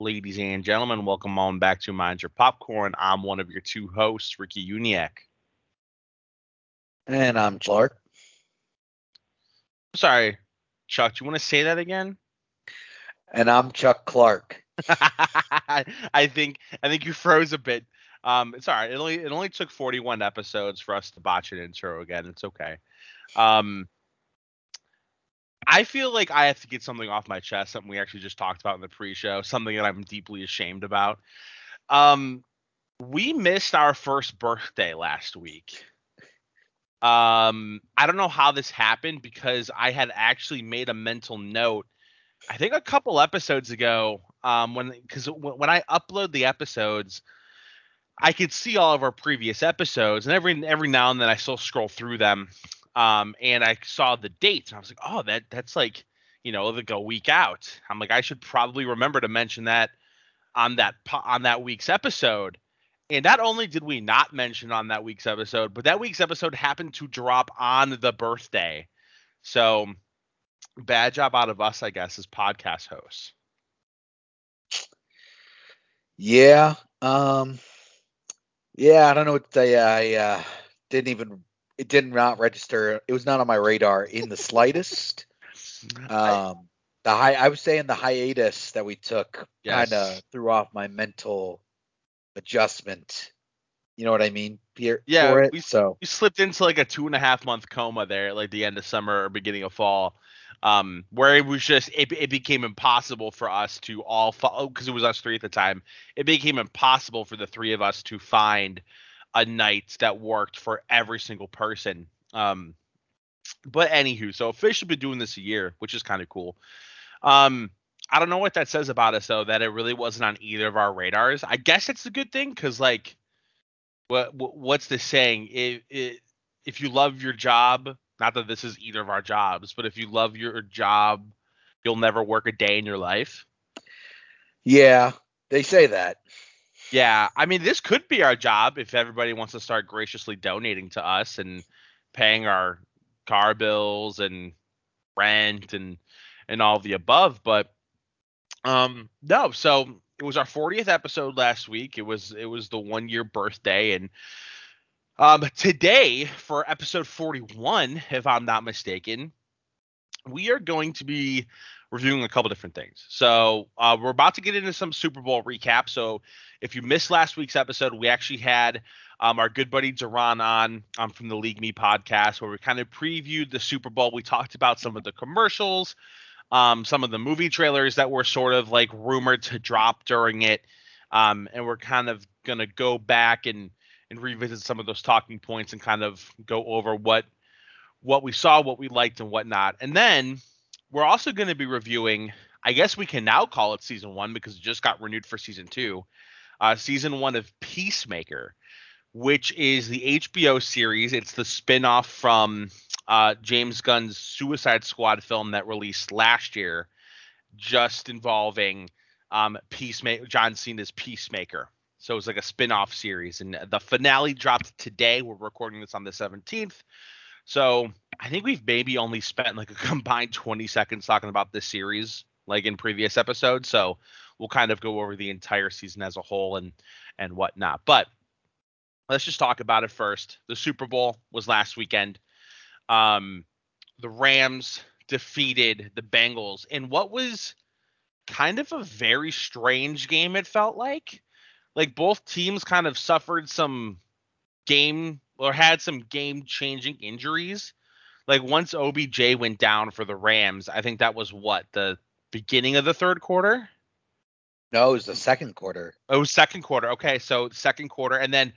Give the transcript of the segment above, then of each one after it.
Ladies and gentlemen, welcome on back to Mind Your Popcorn. I'm one of your two hosts, Ricky Uniac. And I'm Clark. Sorry, Chuck, do you want to say that again? And I'm Chuck Clark. I think I think you froze a bit. Um, it's all right. It only it only took 41 episodes for us to botch an intro again. It's okay. Um, I feel like I have to get something off my chest, something we actually just talked about in the pre-show, something that I'm deeply ashamed about. Um, we missed our first birthday last week. Um, I don't know how this happened because I had actually made a mental note. I think a couple episodes ago, um, when because when I upload the episodes, I could see all of our previous episodes, and every every now and then I still scroll through them um, and I saw the dates, and I was like, oh, that that's like, you know, like a week out. I'm like, I should probably remember to mention that on that on that week's episode. And not only did we not mention on that week's episode, but that week's episode happened to drop on the birthday. So bad job out of us, I guess, as podcast hosts. Yeah. Um yeah, I don't know what say. I uh, didn't even it did not register. It was not on my radar in the slightest. Um, the high, I was saying the hiatus that we took yes. kind of threw off my mental adjustment. You know what I mean? Here, yeah, we so we slipped into like a two and a half month coma there, like the end of summer or beginning of fall, um, where it was just it, it became impossible for us to all follow because it was us three at the time. It became impossible for the three of us to find a night that worked for every single person. Um, but anywho, so officially been doing this a year, which is kind of cool. Um, I don't know what that says about us though, that it really wasn't on either of our radars. I guess it's a good thing because like, what what's the saying? It, it, if you love your job, not that this is either of our jobs, but if you love your job, you'll never work a day in your life. Yeah, they say that. Yeah, I mean, this could be our job if everybody wants to start graciously donating to us and paying our car bills and rent and and all the above. But um, no, so it was our 40th episode last week. It was it was the one year birthday, and um, today for episode 41, if I'm not mistaken, we are going to be reviewing a couple different things. So uh, we're about to get into some Super Bowl recap. So if you missed last week's episode, we actually had um, our good buddy Duran on um, from the League Me podcast, where we kind of previewed the Super Bowl. We talked about some of the commercials, um, some of the movie trailers that were sort of like rumored to drop during it, um, and we're kind of gonna go back and and revisit some of those talking points and kind of go over what what we saw, what we liked, and whatnot. And then we're also going to be reviewing. I guess we can now call it season one because it just got renewed for season two uh, season one of Peacemaker, which is the HBO series. It's the spinoff from uh, James Gunn's Suicide Squad film that released last year, just involving um, Peacemaker, John Cena's Peacemaker. So it's like a spin-off series, and the finale dropped today. We're recording this on the 17th. So I think we've maybe only spent like a combined 20 seconds talking about this series, like in previous episodes. So we'll kind of go over the entire season as a whole and and whatnot. But let's just talk about it first. The Super Bowl was last weekend. Um, the Rams defeated the Bengals in what was kind of a very strange game. It felt like, like both teams kind of suffered some game or had some game-changing injuries. Like once OBJ went down for the Rams, I think that was what the beginning of the third quarter. No, it was the second quarter. Oh, second quarter. Okay, so second quarter, and then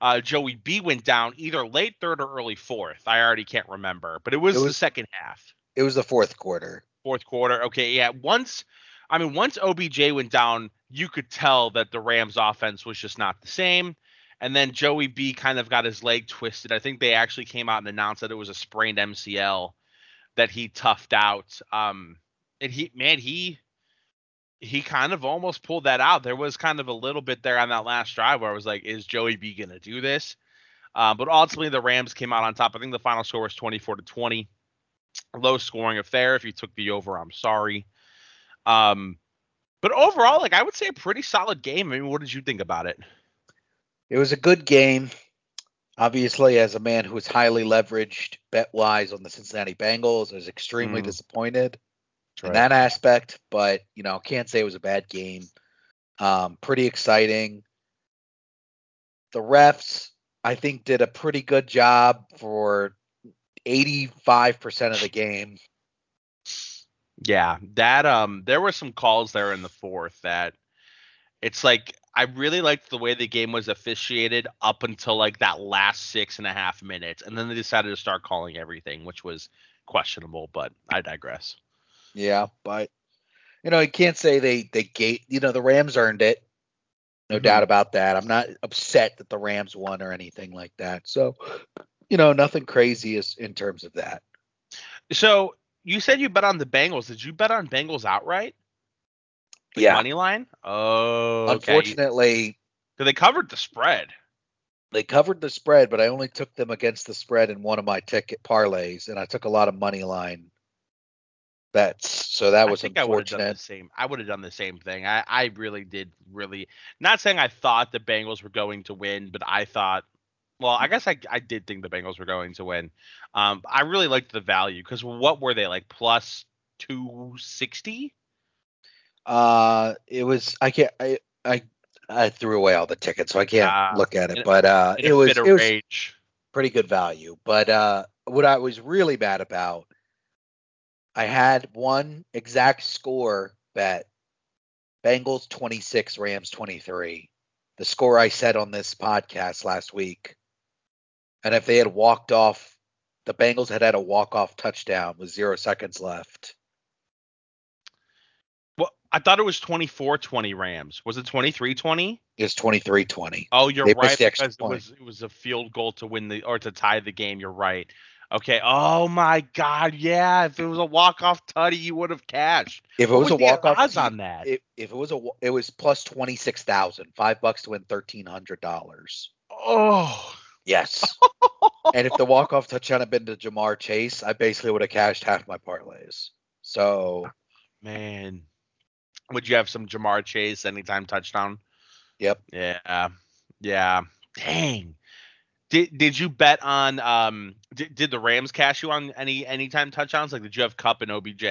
uh, Joey B went down either late third or early fourth. I already can't remember, but it was, it was the second half. It was the fourth quarter. Fourth quarter. Okay, yeah. Once, I mean, once OBJ went down, you could tell that the Rams' offense was just not the same. And then Joey B kind of got his leg twisted. I think they actually came out and announced that it was a sprained MCL that he toughed out. Um, and he, man, he he kind of almost pulled that out. There was kind of a little bit there on that last drive where I was like, is Joey B to do this? Uh, but ultimately, the Rams came out on top. I think the final score was 24 to 20. Low scoring affair. If you took the over, I'm sorry. Um, But overall, like I would say a pretty solid game. I mean, what did you think about it? It was a good game. Obviously, as a man who was highly leveraged bet wise on the Cincinnati Bengals, I was extremely Mm. disappointed in that aspect. But you know, can't say it was a bad game. Um, pretty exciting. The refs, I think, did a pretty good job for 85% of the game. Yeah, that um, there were some calls there in the fourth that it's like I really liked the way the game was officiated up until like that last six and a half minutes, and then they decided to start calling everything, which was questionable. But I digress. Yeah, but you know, you can't say they they gate. You know, the Rams earned it, no Mhm. doubt about that. I'm not upset that the Rams won or anything like that. So, you know, nothing crazy is in terms of that. So you said you bet on the Bengals. Did you bet on Bengals outright? Like yeah, money line. Oh, okay. unfortunately, because they covered the spread. they covered the spread, but I only took them against the spread in one of my ticket parlays, and I took a lot of money line bets. So that was I think I would have done the unfortunate. same. I would have done the same thing. I, I really did really not saying I thought the Bengals were going to win, but I thought well, I guess I I did think the Bengals were going to win. Um I really liked the value because what were they like plus two sixty? Uh, it was I can't I I I threw away all the tickets, so I can't Ah, look at it. but uh, it was it was rage. pretty good value. But uh, what I was really bad about, I had one exact score bet: Bengals 26, Rams 23. The score I said on this podcast last week. And if they had walked off, the Bengals had had a walk off touchdown with zero seconds left. I thought it was 24-20 Rams. Was it 23-20? It was 23 20. Oh, you're They right because it was it was a field goal to win the or to tie the game. You're right. Okay. Oh my God. Yeah. If it was a walk off tutty, you would have cashed. If it What was a walk off, odds on that? if, if it was a, it was plus 26,000, five bucks to win $1,300. Oh. Yes. and if the walk off touchdown had been to Ja'Marr Chase, I basically would have cashed half my parlays. So, Man. Would you have some Ja'Marr Chase anytime touchdown? yep. Yeah. Yeah. Dang. Did did you bet on um did, did the Rams cash you on any anytime touchdowns? Like did you have Kupp and OBJ?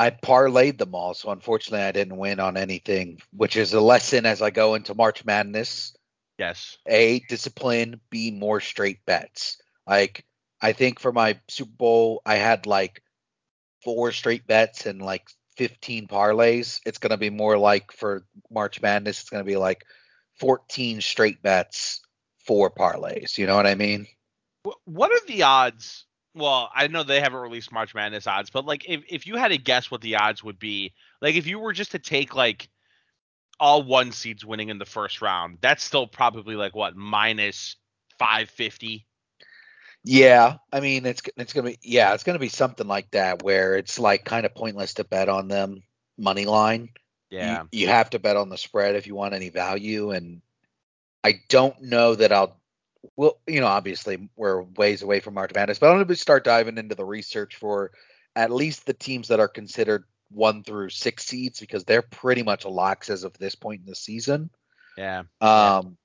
I parlayed them all, so unfortunately I didn't win on anything, which is a lesson as I go into March Madness. Yes. A, discipline, B, more straight bets. Like I think for my Super Bowl I had like four straight bets and like 15 parlays. It's going to be more like for March Madness it's going to be like 14 straight bets, four parlays, you know what I mean? What are the odds? Well, I know they haven't released March Madness odds, but like if, if you had to guess what the odds would be, like if you were just to take like all one seeds winning in the first round, that's still probably like what minus five fifty. Yeah, I mean it's it's gonna be yeah it's gonna be something like that where it's like kind of pointless to bet on them money line. Yeah. you, have to bet on the spread if you want any value, and I don't know that I'll. Well, you know, obviously we're ways away from March Madness, but I'm gonna start diving into the research for at least the teams that are considered one through six seeds because they're pretty much locks as of this point in the season. Yeah. Yeah. Um,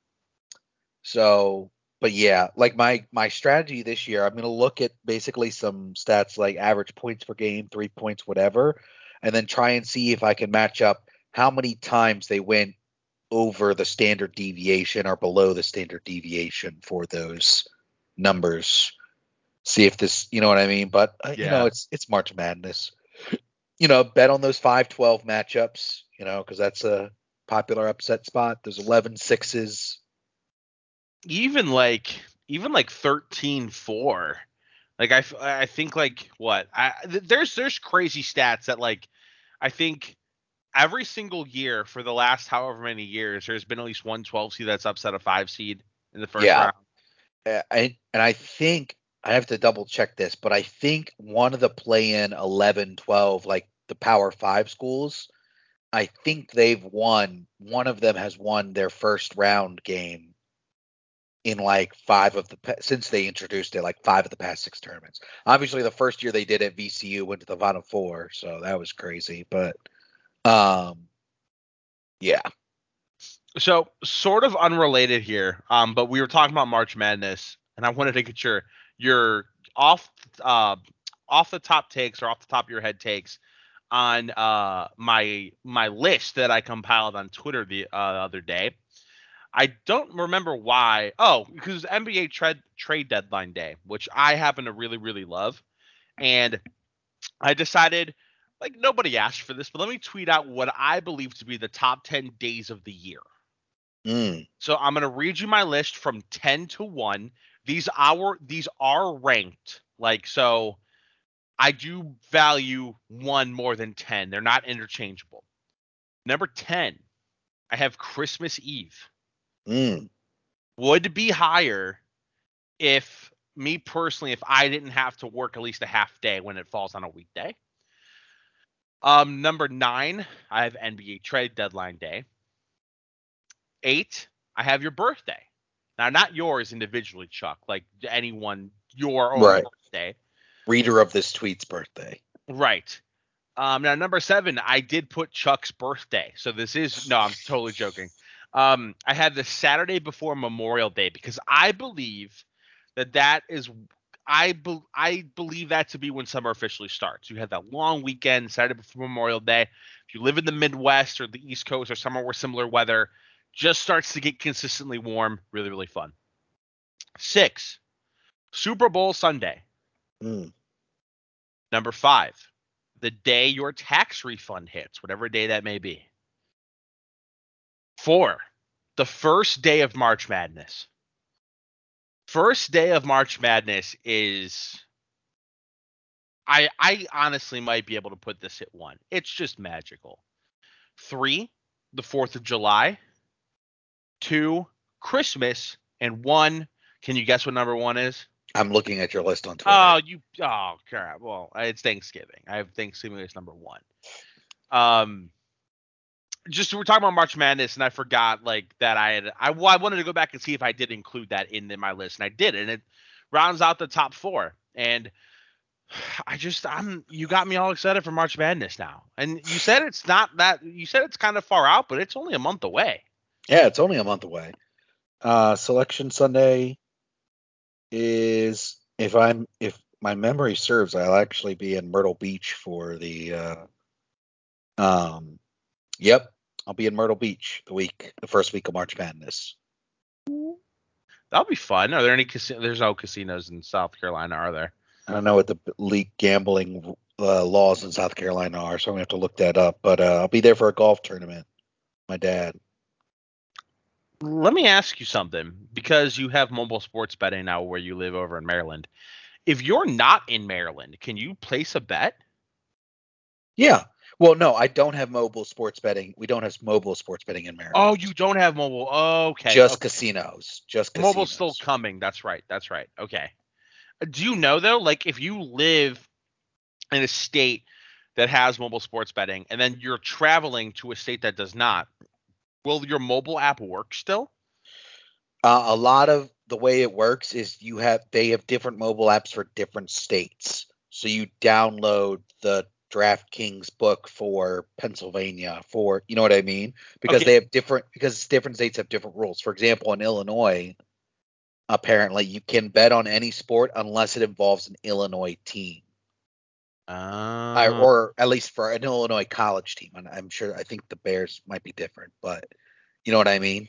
so, but yeah, like my my strategy this year, I'm gonna look at basically some stats like average points per game, three points, whatever, and then try and see if I can match up how many times they went over the standard deviation or below the standard deviation for those numbers. See if this, you know what I mean? But uh, you know, it's it's March Madness. You know, bet on those 5-12 matchups. You know, because that's a popular upset spot. There's 11 sixes. Even like even like 13-4 like i i think like what I th- there's there's crazy stats that like I think every single year for the last however many years there's been at least one 12 seed that's upset a 5 seed in the first Yeah. round I, and I think I have to double check this, but I think one of the play in 11, 12, like the Power Five schools, I think they've won. One of them has won their first round game in like five of the since they introduced it, like five of the past six tournaments. Obviously, the first year they did it, VCU went to the Final Four, so that was crazy. But um, Yeah. So sort of unrelated here, um, but we were talking about March Madness, and I wanted to get your your off uh off the top takes or off the top of your head takes on uh my my list that I compiled on Twitter the uh, other day. I don't remember why. Oh, because NBA trade trade deadline day, which I happen to really really love, and I decided like nobody asked for this, but let me tweet out what I believe to be the top 10 days of the year. Mm. So I'm gonna read you my list from 10 to 1. These our these are ranked. Like so I do value one more than 10. They're not interchangeable. Number 10, I have Christmas Eve. Mm. Would be higher if me personally, if I didn't have to work at least a half day when it falls on a weekday. Um, number nine, I have NBA trade deadline day. Eight, I have your birthday. Now, not yours individually, Chuck, like anyone, your own Right. birthday. Reader of this tweet's birthday. Right. Um, now, number seven, I did put Chuck's birthday. So this is, no, I'm totally joking. Um, I had the Saturday before Memorial Day because I believe that that is, I, be, I believe that to be when summer officially starts. You have that long weekend, Saturday before Memorial Day. If you live in the Midwest or the East Coast or somewhere where similar weather just starts to get consistently warm, really, really fun. Six, Super Bowl Sunday. Mm. Number five, the day your tax refund hits, whatever day that may be. Four, the first day of March Madness. First day of March Madness is I I honestly might be able to put this at one. It's just magical. Three, the fourth of July. Two, Christmas, and one. Can you guess what number one is? I'm looking at your list on Twitter. Oh, you. Oh, crap. Well, it's Thanksgiving. I have Thanksgiving as number one. Um, just we're talking about March Madness, and I forgot like that I had. I, I wanted to go back and see if I did include that in, in my list, and I did, and it rounds out the top four. And I just, I'm. You got me all excited for March Madness now. And you said it's not that. You said it's kind of far out, but it's only a month away. yeah, it's only a month away. Uh, Selection Sunday is if I'm if my memory serves, I'll actually be in Myrtle Beach for the uh, um yep, I'll be in Myrtle Beach the week the first week of March Madness. That'll be fun. Are there any casino? There's no casinos in South Carolina, are there? I don't know what the league gambling uh, laws in South Carolina are, so I'm gonna have to look that up. But uh, I'll be there for a golf tournament. My dad. Let me ask you something because you have mobile sports betting now where you live over in Maryland. If you're not in Maryland, can you place a bet? Yeah. Well, no, I don't have mobile sports betting. We don't have mobile sports betting in Maryland. Oh, you don't have mobile. Okay. just okay. casinos. Just casinos. Mobile's still coming. That's right. That's right. Okay. Uh, Do you know though, like if you live in a state that has mobile sports betting and then you're traveling to a state that does not, will your mobile app work still? Uh, a lot of the way it works is you have they have different mobile apps for different states. So you download the DraftKings book for Pennsylvania for you know what I mean because Okay. they have different because different states have different rules. For example, in Illinois, apparently you can bet on any sport unless it involves an Illinois team. Uh, I, or at least for an Illinois college team. And I'm sure I think the Bears might be different, but you know what I mean?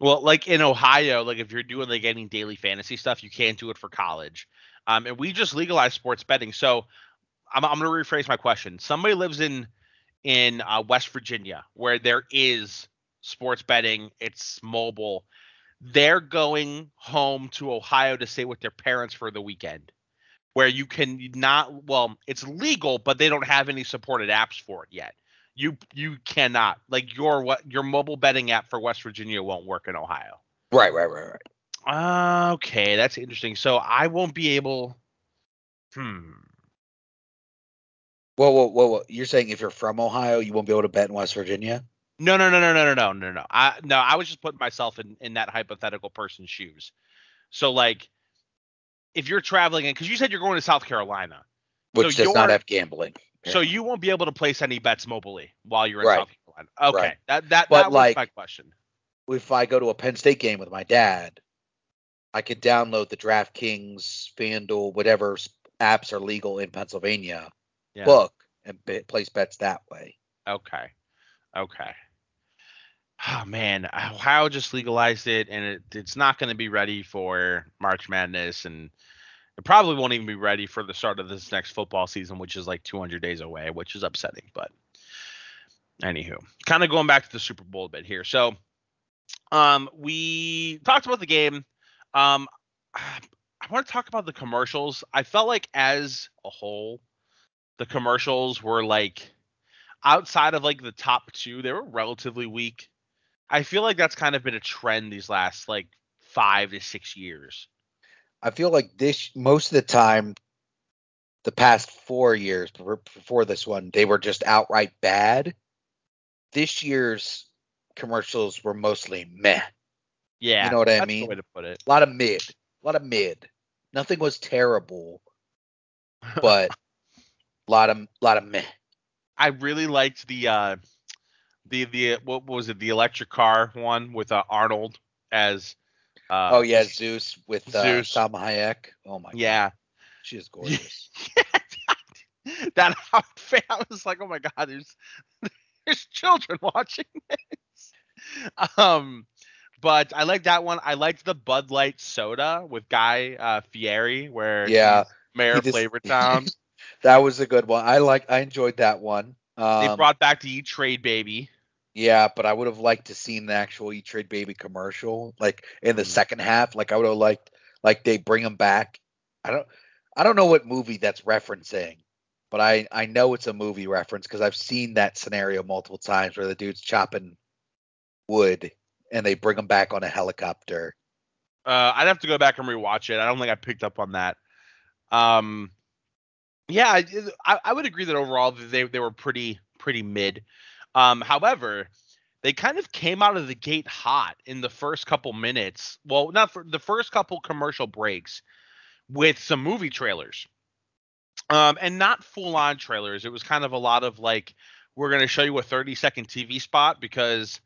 Well, like in Ohio, like if you're doing like any daily fantasy stuff, you can't do it for college. Um, and we just legalized sports betting. So I'm, I'm going to rephrase my question. Somebody lives in in uh, West Virginia where there is sports betting. It's mobile. They're going home to Ohio to stay with their parents for the weekend. Where you can not, well, it's legal, but they don't have any supported apps for it yet. You you cannot like your what your mobile betting app for West Virginia won't work in Ohio. Right, right, right, right. Okay, that's interesting. So I won't be able. Hmm. Whoa, whoa, whoa, whoa. You're saying if you're from Ohio, you won't be able to bet in West Virginia? No, no, no, no, no, no, no, no, no. I no, I was just putting myself in in that hypothetical person's shoes. So like, if you're traveling, because you said you're going to South Carolina, Which So does not have gambling. so you won't be able to place any bets mobily while you're in Right. South Carolina. Okay, Right. that that But, that was like- my question. If I go to a Penn State game with my dad, I could download the DraftKings, FanDuel, whatever apps are legal in Pennsylvania, Yeah. book and place bets that way. Okay. Okay. Oh man, Ohio just legalized it, and it, it's not going to be ready for March Madness, and it probably won't even be ready for the start of this next football season, which is like 200 days away, which is upsetting. But anywho, kind of going back to the Super Bowl a bit here. So, um, we talked about the game. Um, I want to talk about the commercials. I felt like as a whole, the commercials were like outside of like the top two, they were relatively weak. I feel like that's kind of been a trend these last like five to six years. I feel like this most of the time, the past four years before this one, they were just outright bad. This year's commercials were mostly meh. Yeah, You know what I mean? The way to put it. A lot of mid. A lot of mid. Nothing was terrible, but lot of lot of meh. I really liked the uh the the what was it the electric car one with uh, Arnold as uh oh yeah, Zeus with uh, Zeus. Salma Hayek. Oh my god, yeah she is gorgeous. that outfit I was like oh my god there's there's children watching this um but I like that one I liked the Bud Light soda with Guy uh Fieri where Yeah, Mayor just- Flavor Town that was a good one. I like. I enjoyed that one. Um, they brought back the E Trade baby Yeah, but I would have liked to seen the actual E Trade Baby commercial, like in the Mhm. second half. Like I would have liked, like they bring him back. I don't, I don't know what movie that's referencing, but I I know it's a movie reference because I've seen that scenario multiple times where the dude's chopping wood and they bring him back on a helicopter. Uh, I'd have to go back and rewatch it. I don't think I picked up on that. Um, yeah, I, I, would agree that overall they they were pretty pretty mid. Um, however, they kind of came out of the gate hot in the first couple minutes. Well, not for the first couple commercial breaks with some movie trailers. Um, and not full on trailers. It was kind of a lot of like, we're going to show you a 30 second TV spot because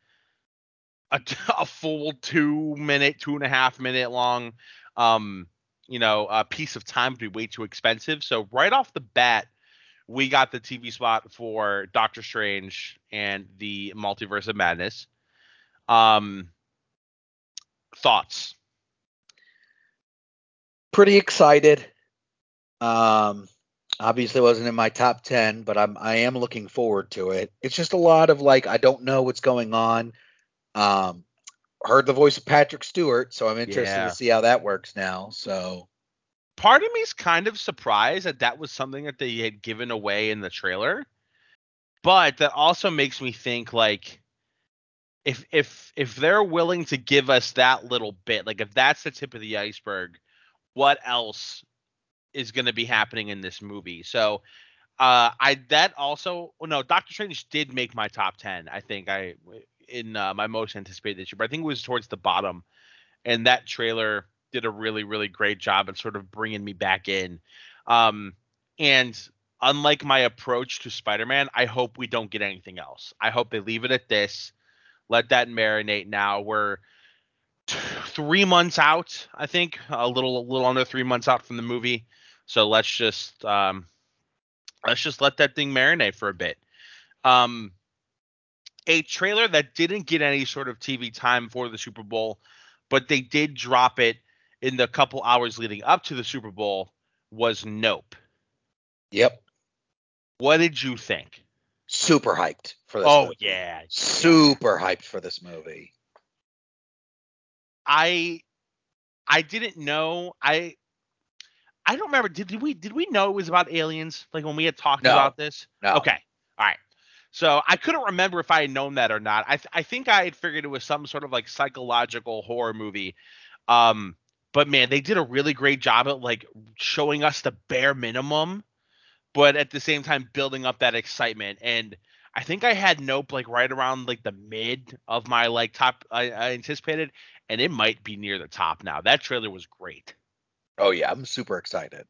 a, a full two minute, two and a half minute long, um, you know, a piece of time would be way too expensive. So right off the bat, we got the TV spot for Doctor Strange and the Multiverse of Madness. Um, thoughts? Pretty excited. Um, obviously wasn't in my top ten, but I'm I am looking forward to it. It's just a lot of like I don't know what's going on. Um, heard the voice of Patrick Stewart, so I'm interested Yeah. to see how that works now. So part of me's kind of surprised that that was something that they had given away in the trailer but that also makes me think like if if if they're willing to give us that little bit like if that's the tip of the iceberg what else is going to be happening in this movie so uh i that also oh no doctor strange did make my top 10 i think i in uh, my most anticipated issue but i think it was towards the bottom and that trailer did a really really great job at sort of bringing me back in. Um and unlike my approach to spider-man i hope we don't get anything else. I hope they leave it at this let that marinate now. We're t- three months out i think a little a little under three months out from the movie. So let's just um let's just let that thing marinate for a bit. Um a trailer that didn't get any sort of tv time for the super bowl but they did drop it in the couple hours leading up to the Super Bowl was Nope. yep, What did you think? super hyped for this. Oh movie. yeah, super hyped for this movie. I I didn't know. I I don't remember. Did, did we did we know it was about aliens? Like when we had talked No. about this? No, Okay. All right. So I couldn't remember if I had known that or not. I th- I think I had figured it was some sort of like psychological horror movie. Um, but man, they did a really great job at like showing us the bare minimum, but at the same time building up that excitement. And I think I had Nope like right around like the mid of my like top I, I anticipated, and it might be near the top now. That trailer was great. Oh yeah, I'm super excited.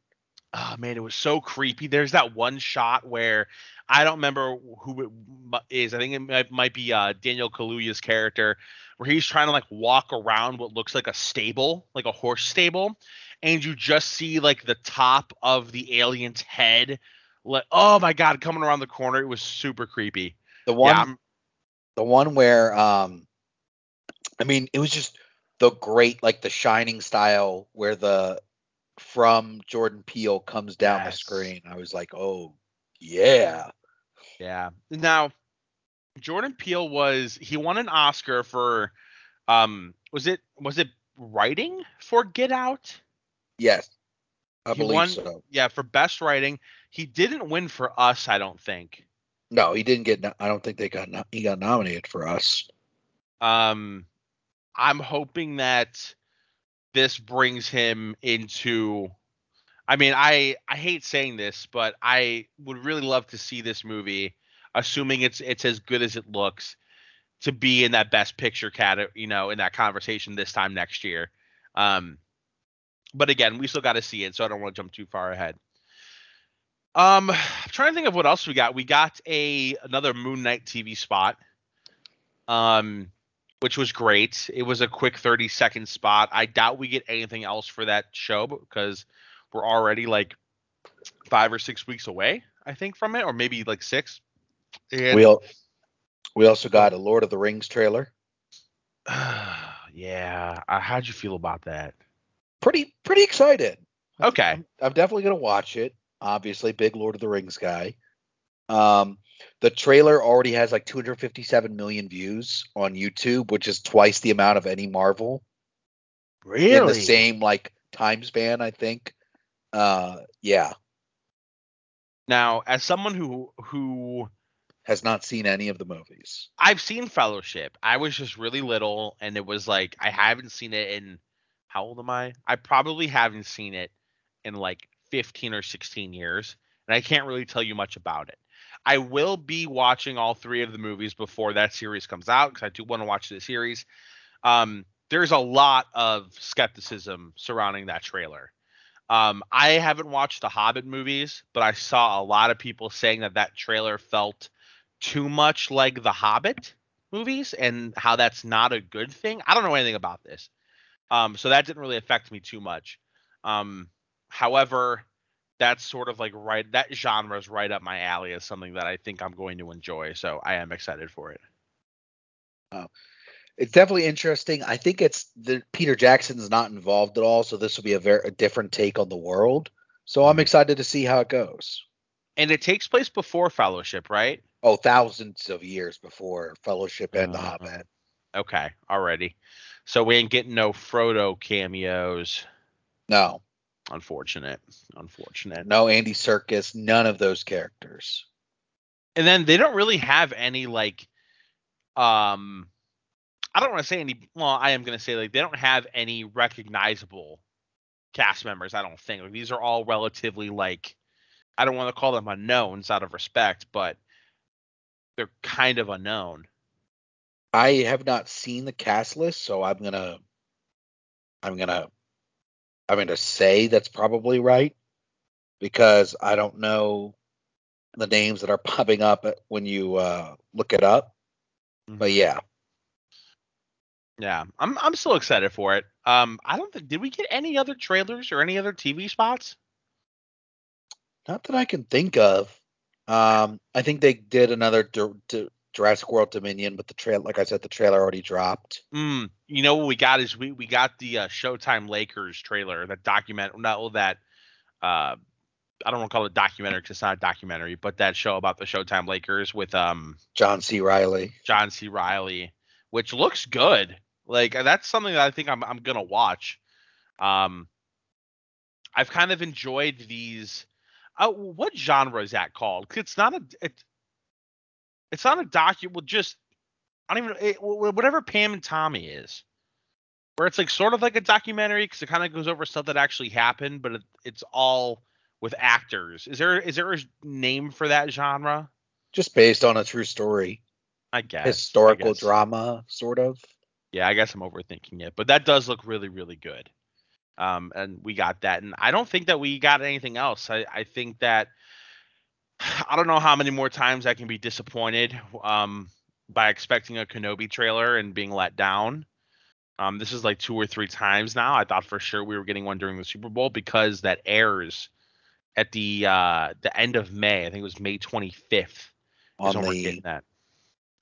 Oh man, it was so creepy. There's that one shot where I don't remember who it is. I think it might, might be uh, Daniel Kaluuya's character, where he's trying to like walk around what looks like a stable, like a horse stable, and you just see like the top of the alien's head. Like, oh my god, coming around the corner. It was super creepy. The one, yeah, the one where, um, I mean, it was just the great, like the Shining style, where the from Jordan Peele comes down the screen. I was like, oh yeah, Yeah. Now, Jordan Peele was he won an Oscar for um was it was it writing for Get Out? yes, I He believe won- so. Yeah, for best writing. He didn't win for us, I don't think. No, he didn't get. I don't think they got. He got nominated for us. Um I'm hoping that this brings him into I mean, I I hate saying this, but I would really love to see this movie assuming it's it's as good as it looks to be in that best picture cat, you know, in that conversation this time next year. Um but again, we still got to see it, so I don't want to jump too far ahead. Um, I'm trying to think of what else we got. We got a another Moon Knight TV spot. Um, which was great. It was a quick 30 second spot. I doubt we get anything else for that show because we're already like five or six weeks away, I think, from it, or maybe like six. And, We al- we also got a Lord of the Rings trailer. yeah. Uh, how'd you feel about that? Pretty pretty excited. Okay. I'm, I'm definitely gonna watch it. Obviously, big Lord of the Rings guy. Um, the trailer already has like 257 million views on YouTube, which is twice the amount of any Marvel Really? in the same like time span. I think. Uh, yeah, Now, as someone who who has not seen any of the movies. I've seen Fellowship. I was just really little, and it was like I haven't seen it in how old am I? I probably haven't seen it in like 15 or 16 years, and I can't really tell you much about it. I will be watching all three of the movies before that series comes out because I do want to watch the series. Um, there's a lot of skepticism surrounding that trailer. Um, I haven't watched the Hobbit movies, but I saw a lot of people saying that that trailer felt too much like the Hobbit movies and how that's not a good thing. I don't know anything about this. Um, so that didn't really affect me too much. Um, however, that's sort of like right that genre is right up my alley as something that I think I'm going to enjoy. So I am excited for it. Oh, It's definitely interesting. I think it's the Peter Jackson's not involved at all, so this will be a very a different take on the world. So I'm excited to see how it goes. And it takes place before Fellowship, right? Oh, thousands of years before Fellowship and The Uh, Hobbit. Okay, already. So we ain't getting no Frodo cameos. No, Unfortunate. Unfortunate. no Andy Serkis, none of those characters. and then they don't really have any like um I don't want to say any well, I am gonna say like they don't have any recognizable cast members, I don't think. Like these are all relatively like I don't want to call them unknowns out of respect, but they're kind of unknown. I have not seen the cast list, so I'm gonna, I'm gonna, I'm gonna say that's probably right because I don't know the names that are popping up when you uh, look it up. But yeah, Yeah. I'm I'm still excited for it. Um I don't think did we get any other trailers or any other TV spots? not that I can think of. Um, I think they did another Dur- Dur- Jurassic World Dominion, but the trail, like I said, the trailer already dropped. Mm, you know what we got is we we got the uh, Showtime Lakers trailer, that document, not that uh, I don't want to call it documentary because it's not a documentary, but that show about the Showtime Lakers with um John C. Reilly. John C. Reilly, which looks good. Like that's something that I think I'm I'm gonna watch. Um, I've kind of enjoyed these. Uh, what genre is that called? 'Cause it's not a it, it's not a docu. Well, just I don't even it, whatever Pam and Tommy is, where it's like sort of like a documentary because it kind of goes over stuff that actually happened, but it, it's all with actors. Is there is there a name for that genre? Just based on a true story, I guess I historical guess. drama, sort of. Yeah, I guess I'm overthinking it, but that does look really, really good. Um, and we got that, and I don't think that we got anything else. I, I think that I don't know how many more times I can be disappointed um, by expecting a Kenobi trailer and being let down. Um, this is like two or three times now. I thought for sure we were getting one during the Super Bowl because that airs at the uh, the end of May. I think it was May 25th. On the, that.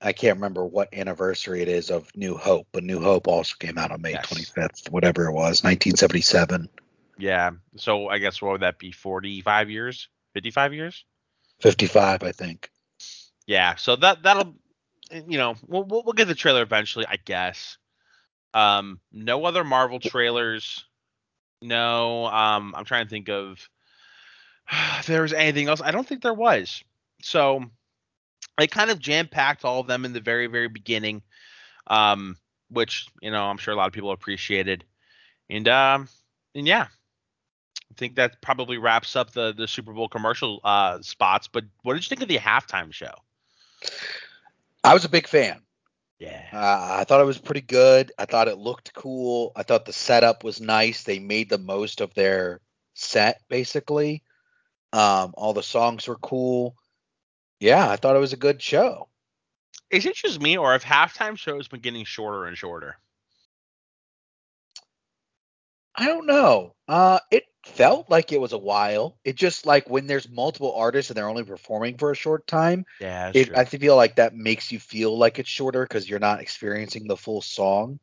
I can't remember what anniversary it is of New Hope, but New Hope also came out on May Yes. 25th, whatever it was, 1977, Yeah. So I guess what would that be? 45 years? 55 years? 55, I think. Yeah. So that that'll you know we'll we'll, we'll get the trailer eventually, I guess. Um, no other Marvel trailers. No. Um, I'm trying to think of if there was anything else. I don't think there was. So I kind of jam packed all of them in the very very beginning, um, which you know I'm sure a lot of people appreciated, and um, and yeah, think that probably wraps up the the Super Bowl commercial uh spots. But what did you think of the halftime show? I was a big fan. Yeah. Uh, I thought it was pretty good. I thought it looked cool. I thought the setup was nice. They made the most of their set, basically. Um, all the songs were cool. Yeah, I thought it was a good show. Is it just me, or have halftime shows been getting shorter and shorter? I don't know. Uh, it felt like it was a while. It just like when there's multiple artists and they're only performing for a short time. Yeah, It, I feel like that makes you feel like it's shorter because you're not experiencing the full song.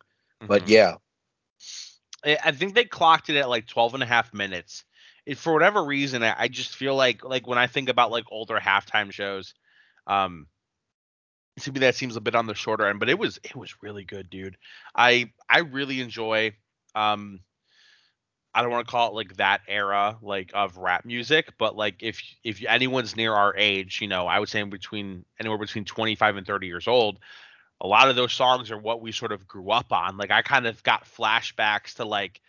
But yeah, I I think they clocked it at like 12 and a half minutes. It, for whatever reason, I, I just feel like like when I think about like older halftime shows, um, to me that seems a bit on the shorter end, but it was it was really good, dude. I I really enjoy um I don't want to call it like that era like of rap music, but like if if anyone's near our age, you know, I would say in between anywhere between 25 and 30 years old, a lot of those songs are what we sort of grew up on. Like I kind of got flashbacks to like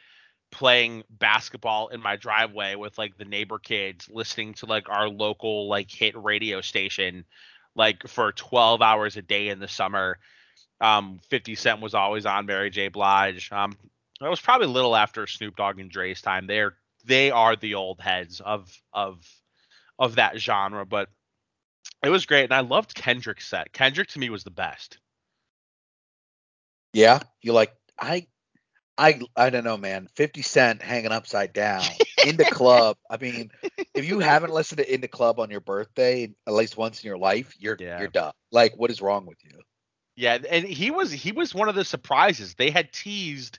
playing basketball in my driveway with like the neighbor kids listening to like our local like hit radio station like for 12 hours a day in the summer. Um 50 Cent was always on Mary J Blige. Um it was probably a little after Snoop Dogg and Dre's time. They're they are the old heads of of of that genre, but it was great and I loved Kendrick's set. Kendrick to me was the best. yeah. You like I, I, I don't know, man. Fifty Cent hanging upside down in the club. I mean, if you haven't listened to In the Club on your birthday at least once in your life, you're Yeah. you're done. Like, what is wrong with you? Yeah, and he was he was one of the surprises. They had teased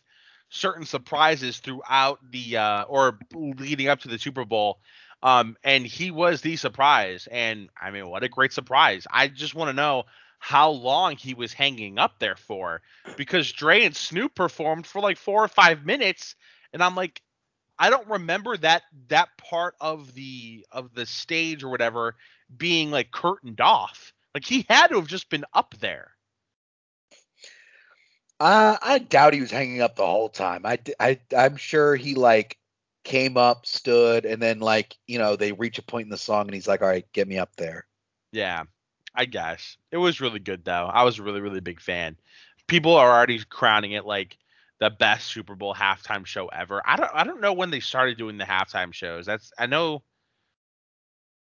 certain surprises throughout the uh or leading up to the Super Bowl. Um and he was the surprise. And I mean, what a great surprise. I just want to know how long he was hanging up there for because Dre and Snoop performed for like 4 or 5 minutes and I'm like I don't remember that that part of the of the stage or whatever being like curtained off. Like he had to have just been up there. Uh, I doubt he was hanging up the whole time. I, I, I'm sure he like came up, stood, and then like you know they reach a point in the song and he's like, all right, get me up there. Yeah, I guess it was really good though. I was a really really big fan. People are already crowning it like the best Super Bowl halftime show ever. I don't I don't know when they started doing the halftime shows. That's I know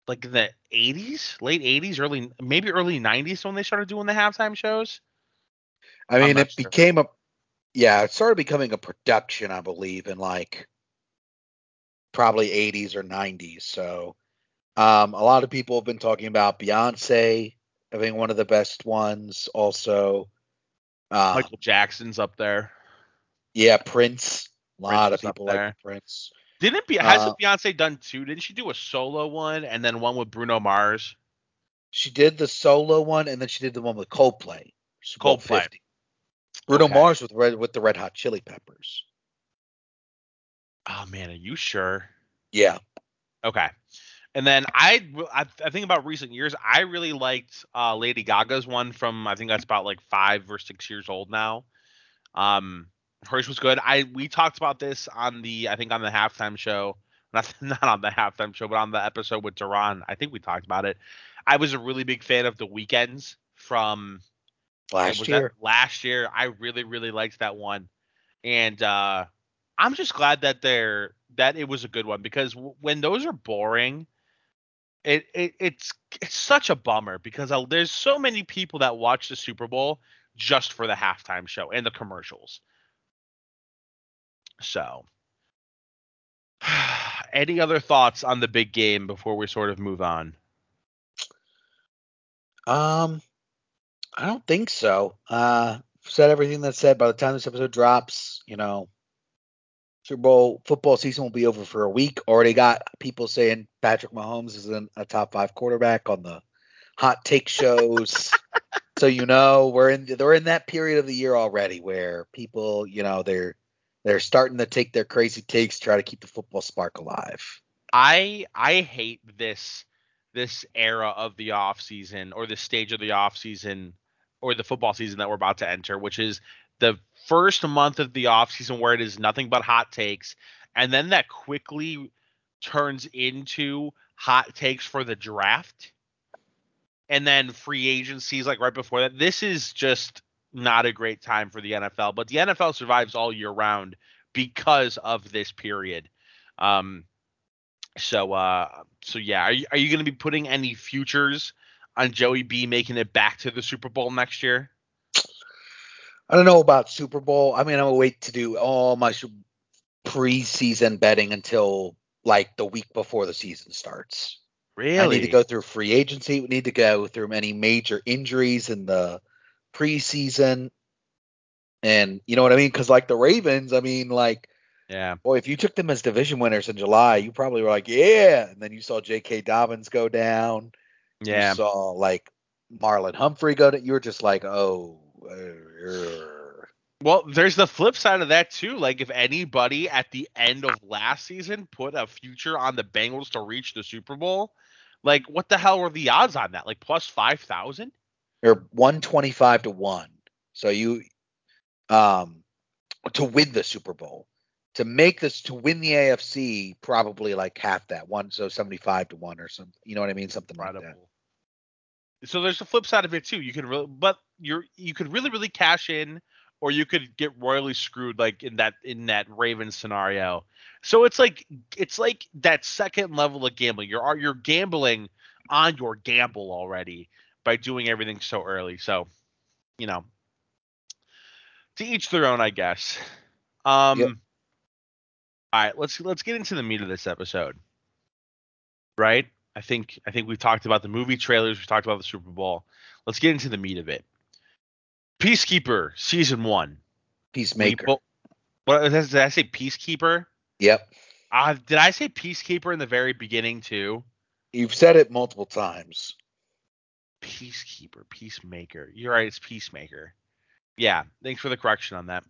like the 80s, late 80s, early maybe early 90s when they started doing the halftime shows. I mean, it sure. became a yeah, it started becoming a production, I believe, in like probably 80s or 90s. So, um, a lot of people have been talking about Beyonce having one of the best ones. Also, uh, Michael Jackson's up there. yeah, Prince. A lot Prince of people like. Prince. Didn't be hasn't Uh, Beyonce done two? Didn't she do a solo one and then one with Bruno Mars? She did the solo one, and then she did the one with Coldplay. Coldplay. 50. Bruno Okay. Mars with red with the Red Hot Chili Peppers. Oh man, are you sure? Yeah, Okay. And then I, I, I think about recent years, I really liked uh, Lady Gaga's one from I think that's about like five or six years old now. Um, hers was good. I we talked about this on the I think on the halftime show, not not on the halftime show, but on the episode with Duran. I think we talked about it. I was a really big fan of the Weeknd's from last year. Last year, I really really liked that one, and uh, I'm just glad that they're that it was a good one because w- when those are boring, it, it it's it's such a bummer because I, there's so many people that watch the Super Bowl just for the halftime show and the commercials. So, any other thoughts on the big game before we sort of move on? Um, I don't think so. Uh, said everything that's said. By the time this episode drops, you know, Super Bowl football season will be over for a week. Already got people saying Patrick Mahomes is in a top five quarterback on the hot take shows. so you know we're in they're in that period of the year already where people, you know, they're they're starting to take their crazy takes, try to keep the football spark alive. I I hate this this era of the off season or this stage of the off season or the football season that we're about to enter, which is the first month of the off season where it is nothing but hot takes, and then that quickly turns into hot takes for the draft, and then free agencies like right before that. This is just not a great time for the NFL, but the NFL survives all year round because of this period. Um, so uh, so yeah, are you, are you going to be putting any futures on Joey B making it back to the Super Bowl next year? I don't know about Super Bowl. I mean, I'm gonna wait to do all my preseason betting until like the week before the season starts. Really? I need to go through free agency. We need to go through many major injuries in the preseason. And you know what I mean? Because like the Ravens, I mean, like, yeah, boy, if you took them as division winners in July, you probably were like, yeah. And then you saw J.K. Dobbins go down. Yeah. You saw like Marlon Humphrey go to. You were just like, oh. Well, there's the flip side of that too. Like if anybody at the end of last season put a future on the Bengals to reach the Super Bowl, like what the hell were the odds on that? Like plus five thousand? They're one twenty five to one. So you um to win the Super Bowl. To make this to win the AFC, probably like half that one, so seventy five to one or something. You know what I mean? Something Incredible. like that so there's the flip side of it too. You can really, but you're you could really really cash in, or you could get royally screwed like in that in that Raven scenario. So it's like it's like that second level of gambling. You're you're gambling on your gamble already by doing everything so early. So, you know, to each their own, I guess. Um, yep. all right, let's let's get into the meat of this episode. Right? I think I think we've talked about the movie trailers. We've talked about the Super Bowl. Let's get into the meat of it. Peacekeeper season one. Peacemaker. What did I say? Peacekeeper. Yep. Uh, did I say Peacekeeper in the very beginning too? You've said it multiple times. Peacekeeper, Peacemaker. You're right. It's Peacemaker. Yeah. Thanks for the correction on that.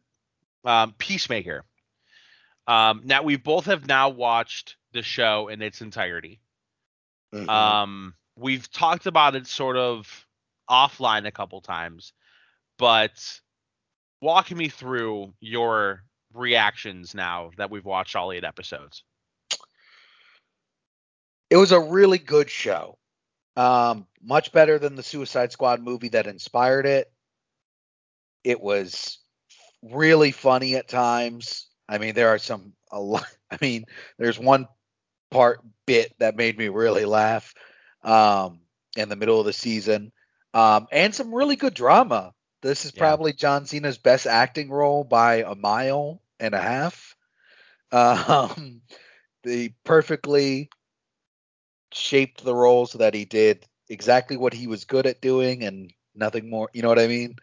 Um, Peacemaker. Um, now we both have now watched the show in its entirety. Mm-hmm. Um, we've talked about it sort of offline a couple times, but walk me through your reactions now that we've watched all eight episodes. It was a really good show. Um, much better than the Suicide Squad movie that inspired it. It was really funny at times. I mean, there are some a lot. I mean, there's one part bit that made me really laugh um, in the middle of the season, um, and some really good drama. This is yeah. probably John Cena's best acting role by a mile and a half. Um, the perfectly shaped the role so that he did exactly what he was good at doing and nothing more. You know what I mean?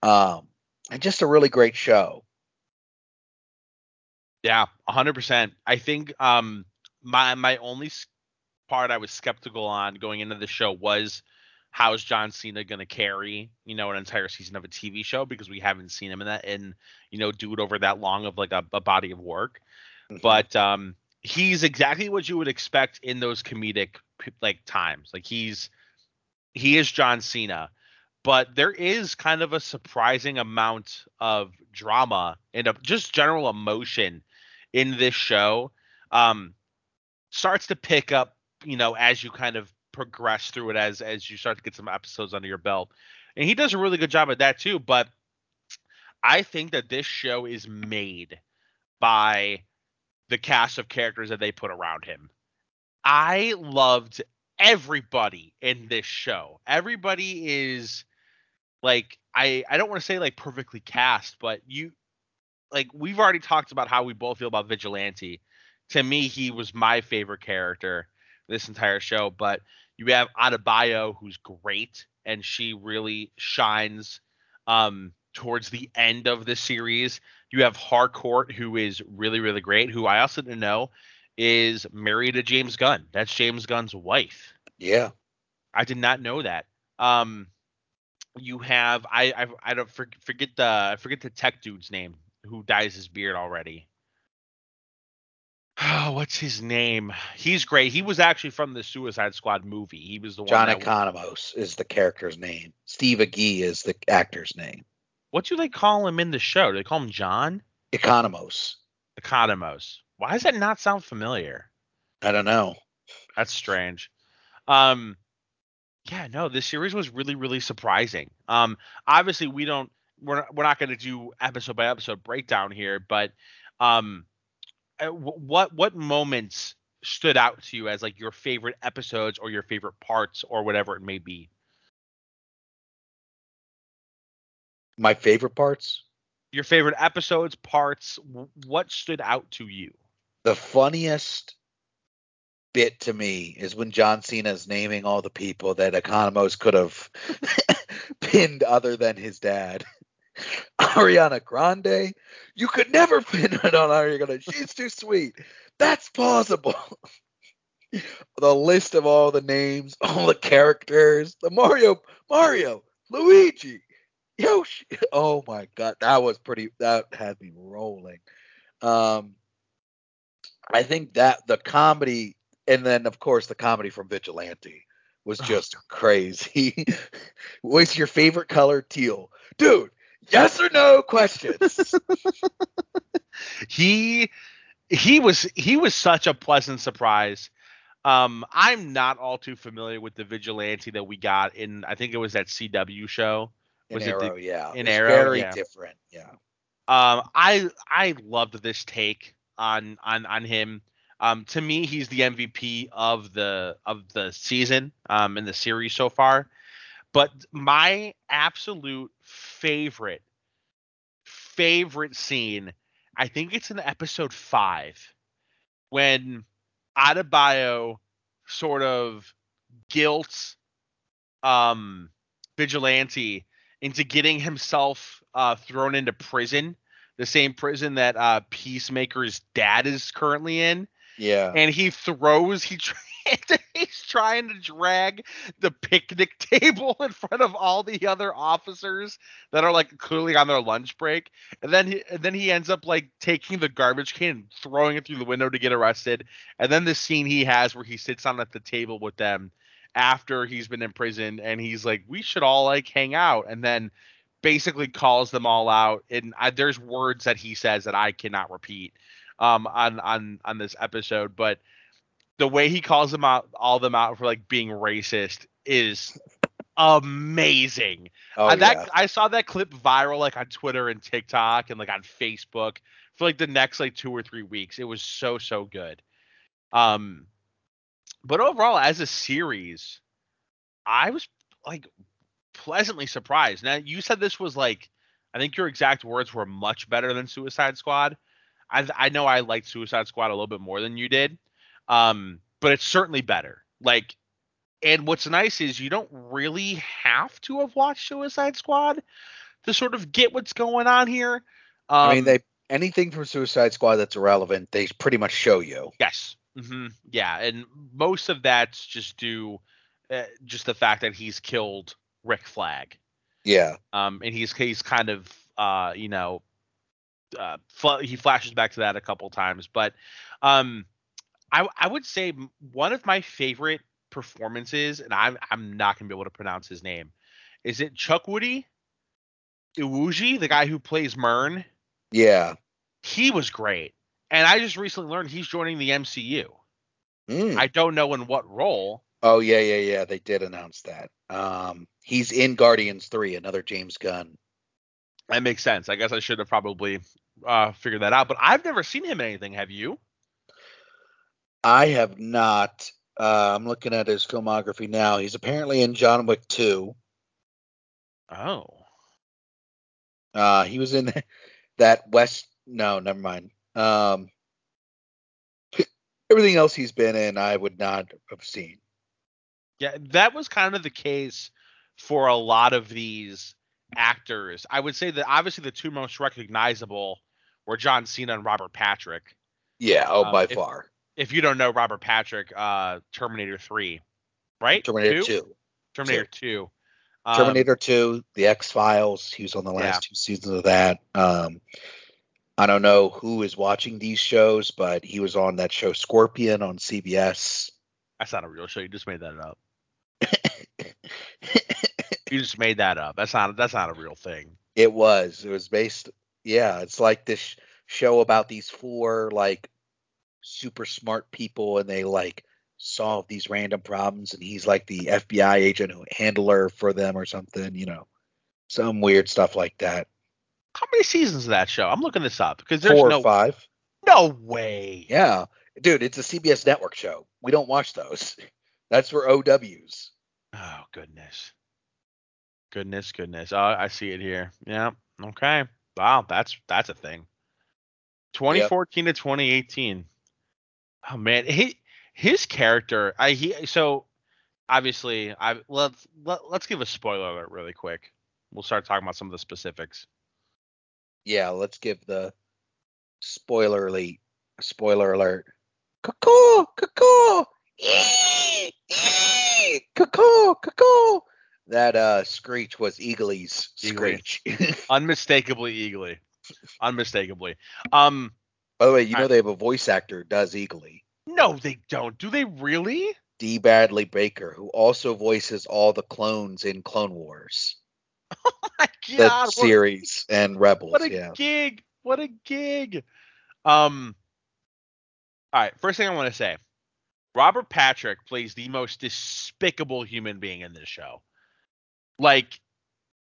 Um, and just a really great show. Yeah, 100%. I think um my my only part I was skeptical on going into the show was how is John Cena going to carry, you know, an entire season of a TV show because we haven't seen him in that and you know do it over that long of like a, a body of work. Mm-hmm. But um he's exactly what you would expect in those comedic like times. Like he's he is John Cena, but there is kind of a surprising amount of drama and a, just general emotion in this show. Um starts to pick up, you know, as you kind of progress through it as as you start to get some episodes under your belt. And he does a really good job at that too, but I think that this show is made by the cast of characters that they put around him. I loved everybody in this show. Everybody is like I I don't want to say like perfectly cast, but you like we've already talked about how we both feel about Vigilante. To me, he was my favorite character this entire show, but you have Adebayo who's great and she really shines um towards the end of the series. You have Harcourt who is really really great, who I also didn't know is married to James Gunn. That's James Gunn's wife. Yeah. I did not know that. Um you have I I, I don't forget the I forget the tech dude's name who dyes his beard already. Oh, what's his name? He's great. He was actually from the Suicide Squad movie. He was the John one. John Economos is the character's name. Steve Agee is the actor's name. What do they call him in the show? Do they call him John? Economos. Economos. Why does that not sound familiar? I don't know. That's strange. Um, yeah, no, this series was really, really surprising. Um, obviously we don't we're not, we're not going to do episode by episode breakdown here, but um, Uh, what what moments stood out to you as like your favorite episodes or your favorite parts or whatever it may be? My favorite parts? Your favorite episodes, parts, what stood out to you? The funniest bit to me is when John Cena is naming all the people that Economos could have pinned other than his dad. Ariana Grande. You could never pin it on Ariana Grande. She's too sweet. That's possible. the list of all the names, all the characters, the Mario, Mario, Luigi, Yoshi. Oh my god, that was pretty. That had me rolling. Um, I think that the comedy, and then of course the comedy from Vigilante was just crazy. What's your favorite color? Teal, dude yes or no questions. he he was he was such a pleasant surprise. Um, I'm not all too familiar with the vigilante that we got in. I think it was that CW show. Was in it Arrow, the, yeah. In Arrow, very yeah. different, yeah. Um, I I loved this take on on on him. Um, to me, he's the MVP of the of the season um in the series so far. But my absolute favorite, favorite scene, I think it's in episode five, when Adebayo sort of guilt um vigilante into getting himself uh thrown into prison the same prison that uh peacemaker's dad is currently in yeah. and he throws he he's trying to drag the picnic table in front of all the other officers that are like clearly on their lunch break. And then he and then he ends up like taking the garbage can and throwing it through the window to get arrested. And then the scene he has where he sits down at the table with them after he's been in prison and he's like we should all like hang out. And then basically calls them all out and I, there's words that he says that I cannot repeat um on on on this episode. But the way he calls them out, all of them out for like being racist is amazing. Oh, uh, that yeah. I saw that clip viral like on Twitter and TikTok and like on Facebook for like the next like two or three weeks. It was so so good. Um, but overall, as a series, I was like pleasantly surprised. Now you said this was like, I think your exact words were much better than Suicide Squad. I I know I liked Suicide Squad a little bit more than you did. Um, but it's certainly better. Like, and what's nice is you don't really have to have watched Suicide Squad to sort of get what's going on here. Um, I mean, they anything from Suicide Squad that's relevant, they pretty much show you. Yes. Mm-hmm. Yeah, and most of that's just due, uh, just the fact that he's killed Rick Flag. Yeah. Um, and he's he's kind of uh, you know, uh, fl- he flashes back to that a couple times, but um, I I would say one of my favorite performances, and I'm I'm not gonna be able to pronounce his name. Is it Chukwudi? Iwuji, the guy who plays Murn? Yeah. He was great, and I just recently learned he's joining the MCU. Mm. I don't know in what role. Oh yeah, yeah, yeah. They did announce that. Um, he's in Guardians Three, another James Gunn. That makes sense. I guess I should have probably uh, figure that out. But I've never seen him in anything. Have you? I have not. Uh, I'm looking at his filmography now. He's apparently in John Wick 2. Oh. Uh, he was in that West. No, never mind. Um, everything else he's been in, I would not have seen. Yeah, that was kind of the case for a lot of these actors. I would say that obviously the two most recognizable were John Cena and Robert Patrick. Yeah, oh, Um, by if- far. If you don't know Robert Patrick, uh, Terminator 3, right? Terminator Two? 2. Terminator 2. Um, Terminator 2, The X Files. He was on the last Yeah. two seasons of that. Um, I don't know who is watching these shows, but he was on that show Scorpion on CBS. That's not a real show. You just made that up. You just made that up. That's not that's not a real thing. It was. It was based. Yeah, it's like this sh- show about these four like super smart people, and they like solve these random problems, and he's like the FBI agent who handler for them or something. You know, some weird stuff like that. How many seasons of that show? I'm looking this up because there's Four no or five. no way. Yeah, dude, it's a CBS network show. We don't watch those. That's for OWs. Oh goodness. Goodness, goodness. Oh, I see it here. Yeah. Okay. Wow, that's that's a thing. 2014 to 2018. Oh man, he his character. I he so obviously I let's let, let's give a spoiler alert really quick. We'll start talking about some of the specifics. Yeah, let's give the spoiler alert. Spoiler alert. Cuckoo, cuckoo, ee, ee, cuckoo, cuckoo. That uh screech was Eagly's Eagly. screech. Unmistakably eagly. Unmistakably. Um By the way, you know Alright. they have a voice actor does Eagly. no, they don't. Do they really? D. Bradley Baker, who also voices all the clones in Clone Wars, Oh My the God, what- series, and Rebels. What a yeah. gig! What a gig! Um. All right. First thing I want to say, Robert Patrick plays the most despicable human being in this show. Like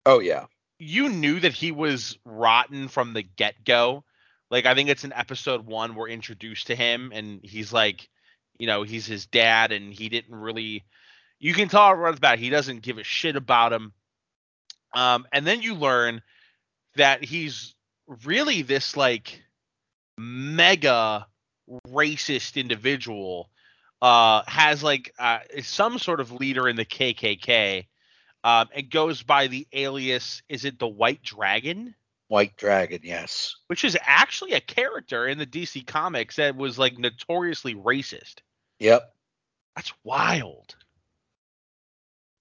Oh yeah. you knew that he was rotten from the get go. Like I think it's in episode one we're introduced to him, and he's like, you know, he's his dad, and he didn't really. You can tell the bat he doesn't give a shit about him. Um, and then you learn that he's really this like mega racist individual. Uh, has like uh, some sort of leader in the KKK. Um, it goes by the alias. Is it the White Dragon? White Dragon, yes. which is actually a character in the DC comics that was like notoriously racist. Yep. That's wild.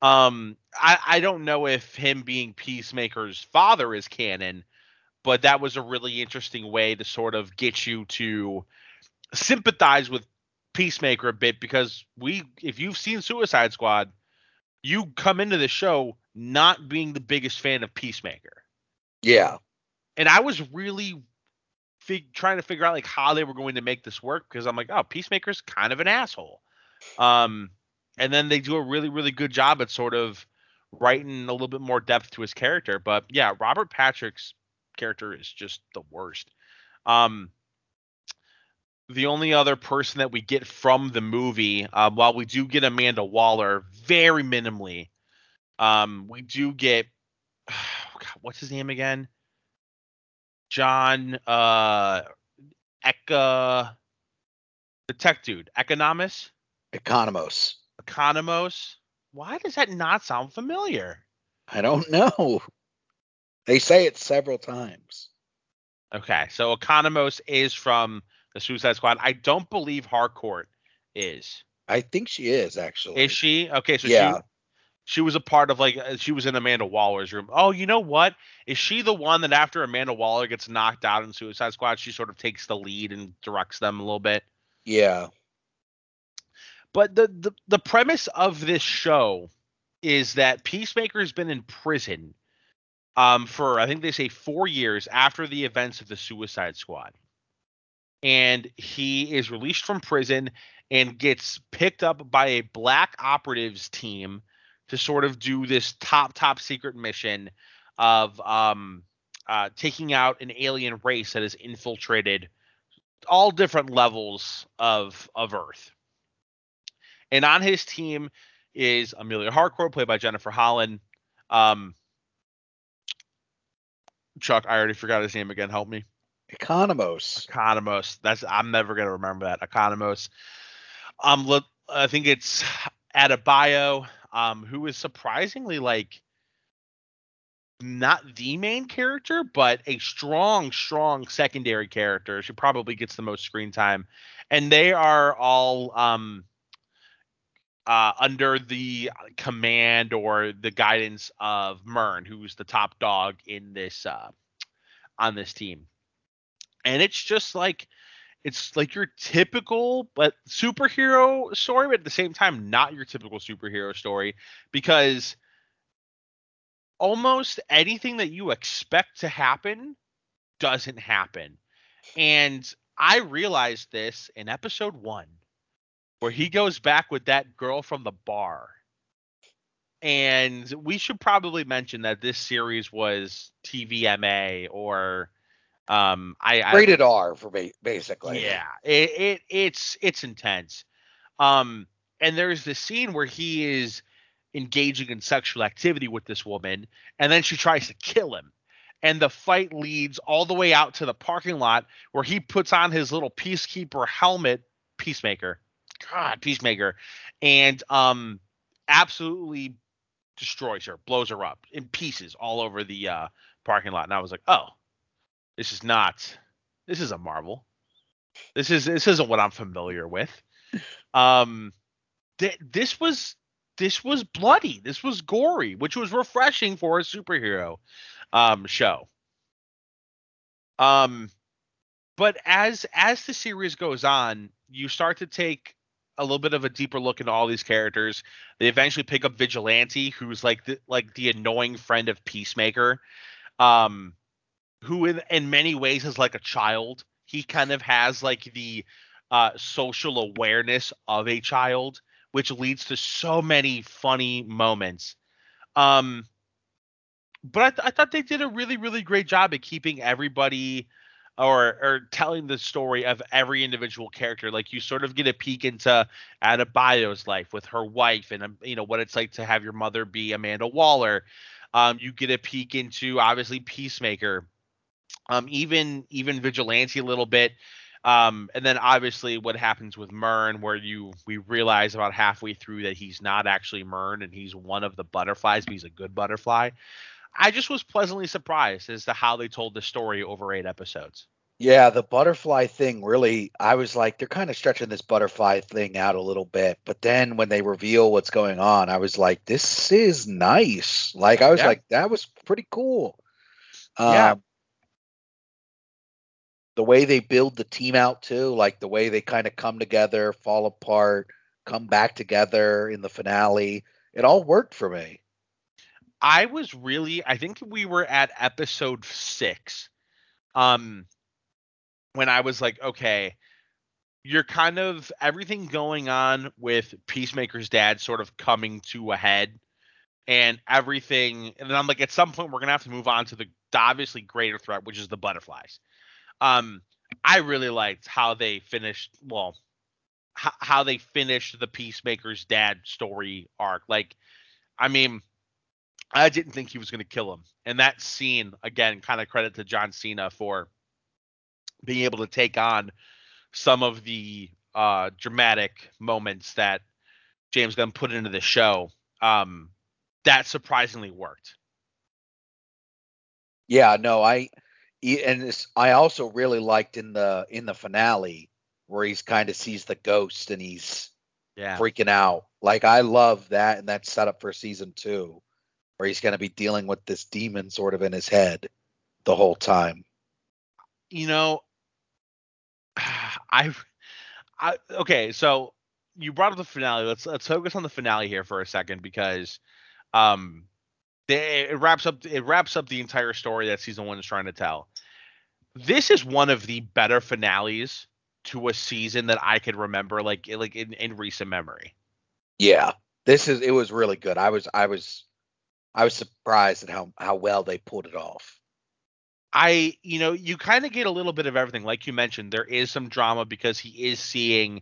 Um, I I don't know if him being Peacemaker's father is canon, but that was a really interesting way to sort of get you to sympathize with Peacemaker a bit because we if you've seen Suicide Squad, you come into the show not being the biggest fan of Peacemaker Yeah. And I was really fig- trying to figure out like how they were going to make this work because I'm like, oh, Peacemaker's kind of an asshole. Um, and then they do a really, really good job at sort of writing a little bit more depth to his character. But yeah, Robert Patrick's character is just the worst. Um, the only other person that we get from the movie, uh, while we do get Amanda Waller very minimally, um, we do get God, what's his name again? John uh Eka the tech dude, Economus, Economos. Economos. Why does that not sound familiar? I don't know. They say it several times. Okay, so Economos is from the Suicide Squad. I don't believe Harcourt is. I think she is actually. Is she? Okay, so Yeah. She was a part of like uh, she was in Amanda Waller's room. Oh, you know what? Is she the one that after Amanda Waller gets knocked out in Suicide Squad, she sort of takes the lead and directs them a little bit? Yeah. But the, the the premise of this show is that Peacemaker's been in prison um for I think they say 4 years after the events of the Suicide Squad. And he is released from prison and gets picked up by a black operatives team to sort of do this top top secret mission of um uh, taking out an alien race that has infiltrated all different levels of of Earth. And on his team is Amelia Harcourt, played by Jennifer Holland. Um, Chuck, I already forgot his name again. Help me. Economos. Economos. That's I'm never gonna remember that. Economos. Um, look, I think it's Adebayo, um, who is surprisingly like not the main character, but a strong, strong secondary character. She probably gets the most screen time, and they are all um uh, under the command or the guidance of Murn, who's the top dog in this uh, on this team. And it's just like it's like your typical but superhero story, but at the same time not your typical superhero story because almost anything that you expect to happen doesn't happen. And I realized this in episode 1 where he goes back with that girl from the bar. And we should probably mention that this series was TVMA or um I rated I, R for basically. Yeah, it, it it's it's intense. Um and there's this scene where he is engaging in sexual activity with this woman and then she tries to kill him and the fight leads all the way out to the parking lot where he puts on his little peacekeeper helmet peacemaker God, Peacemaker, and um, absolutely destroys her, blows her up in pieces all over the uh, parking lot. And I was like, oh, this is not, this is a Marvel. This is this isn't what I'm familiar with. Um, th- this was this was bloody. This was gory, which was refreshing for a superhero um, show. Um, but as as the series goes on, you start to take a little bit of a deeper look into all these characters. They eventually pick up Vigilante, who's like the like the annoying friend of Peacemaker, um, who in in many ways is like a child. He kind of has like the uh, social awareness of a child, which leads to so many funny moments. Um, but I, th- I thought they did a really really great job at keeping everybody or or telling the story of every individual character. Like you sort of get a peek into Adebayo's life with her wife, and um, you know what it's like to have your mother be Amanda Waller. Um, you get a peek into obviously Peacemaker, um, even even Vigilante a little bit. Um, and then obviously what happens with Murn, where you we realize about halfway through that he's not actually Murn and he's one of the butterflies, but he's a good butterfly. I just was pleasantly surprised as to how they told the story over eight episodes. Yeah, the butterfly thing really, I was like, they're kind of stretching this butterfly thing out a little bit. But then when they reveal what's going on, I was like, this is nice. Like, I was yeah. like, that was pretty cool. Yeah. The way they build the team out, too, like the way they kind of come together, fall apart, come back together in the finale, it all worked for me. I was really I think we were at episode 6 um when I was like okay you're kind of everything going on with Peacemaker's dad sort of coming to a head and everything and then I'm like at some point we're going to have to move on to the obviously greater threat which is the butterflies. Um I really liked how they finished well h- how they finished the Peacemaker's dad story arc like I mean I didn't think he was going to kill him. And that scene, again, kind of credit to John Cena for being able to take on some of the uh, dramatic moments that James Gunn put into the show. Um, that surprisingly worked. Yeah, no, I and this, I also really liked in the in the finale where he's kind of sees the ghost and he's yeah. freaking out. Like I love that and that's set up for season two where he's going to be dealing with this demon sort of in his head the whole time. You know, I, I okay, so you brought up the finale. Let's let's focus on the finale here for a second because um they, it wraps up it wraps up the entire story that season 1 is trying to tell. This is one of the better finales to a season that I could remember like like in, in recent memory. Yeah. This is it was really good. I was I was I was surprised at how how well they pulled it off. I, you know, you kind of get a little bit of everything. Like you mentioned, there is some drama because he is seeing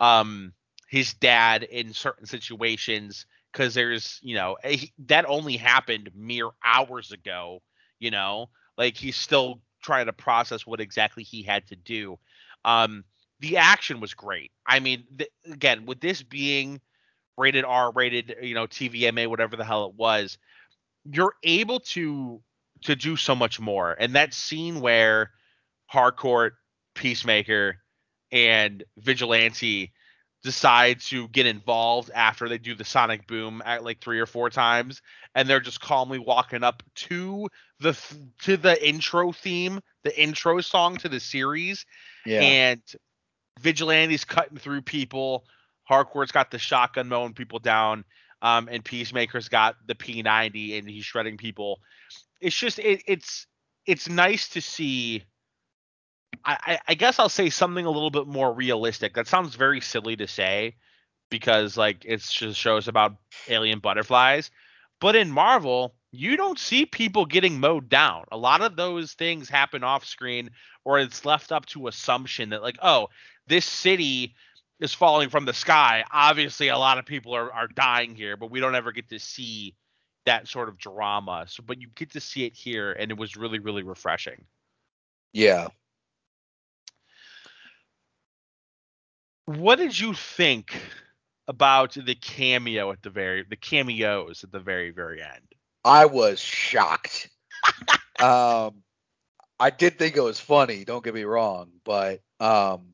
um his dad in certain situations because there's, you know, a, that only happened mere hours ago, you know, like he's still trying to process what exactly he had to do. Um the action was great. I mean, th- again, with this being rated R, rated, you know, TVMA, whatever the hell it was, you're able to to do so much more. And that scene where Harcourt, Peacemaker, and Vigilante decide to get involved after they do the sonic boom at like three or four times and they're just calmly walking up to the to the intro theme the intro song to the series. Yeah. and vigilante's cutting through people. Harcourt's got the shotgun mowing people down. Um, and peacemaker's got the p90 and he's shredding people. It's just it, it's it's nice to see I, I guess I'll say something a little bit more realistic. That sounds very silly to say because like it's just shows about alien butterflies. But in Marvel, you don't see people getting mowed down. A lot of those things happen off screen or it's left up to assumption that like, oh, this city is falling from the sky. Obviously a lot of people are, are dying here, but we don't ever get to see that sort of drama. So but you get to see it here and it was really, really refreshing. Yeah. What did you think about the cameo at the very the cameos at the very very end I was shocked. um, I did think it was funny. Don't get me wrong, but um,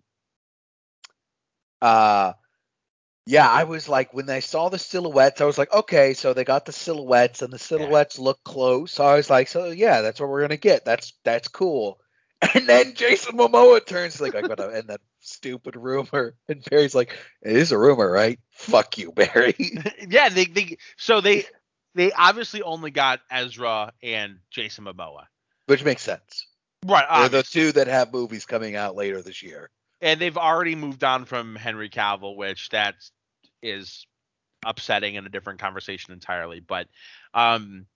uh, yeah, I was like when I saw the silhouettes, I was like, okay, so they got the silhouettes, and the silhouettes look close. So I was like, so yeah, that's what we're gonna get. That's that's cool. And then Jason Momoa turns like, I'm gonna end that stupid rumor, and Barry's like, it is a rumor, right? Fuck you, Barry. yeah they, they so they they obviously only got ezra and jason momoa Which makes sense. right They're the two that have movies coming out later this year. and they've already moved on from henry cavill which that is upsetting in a different conversation entirely but um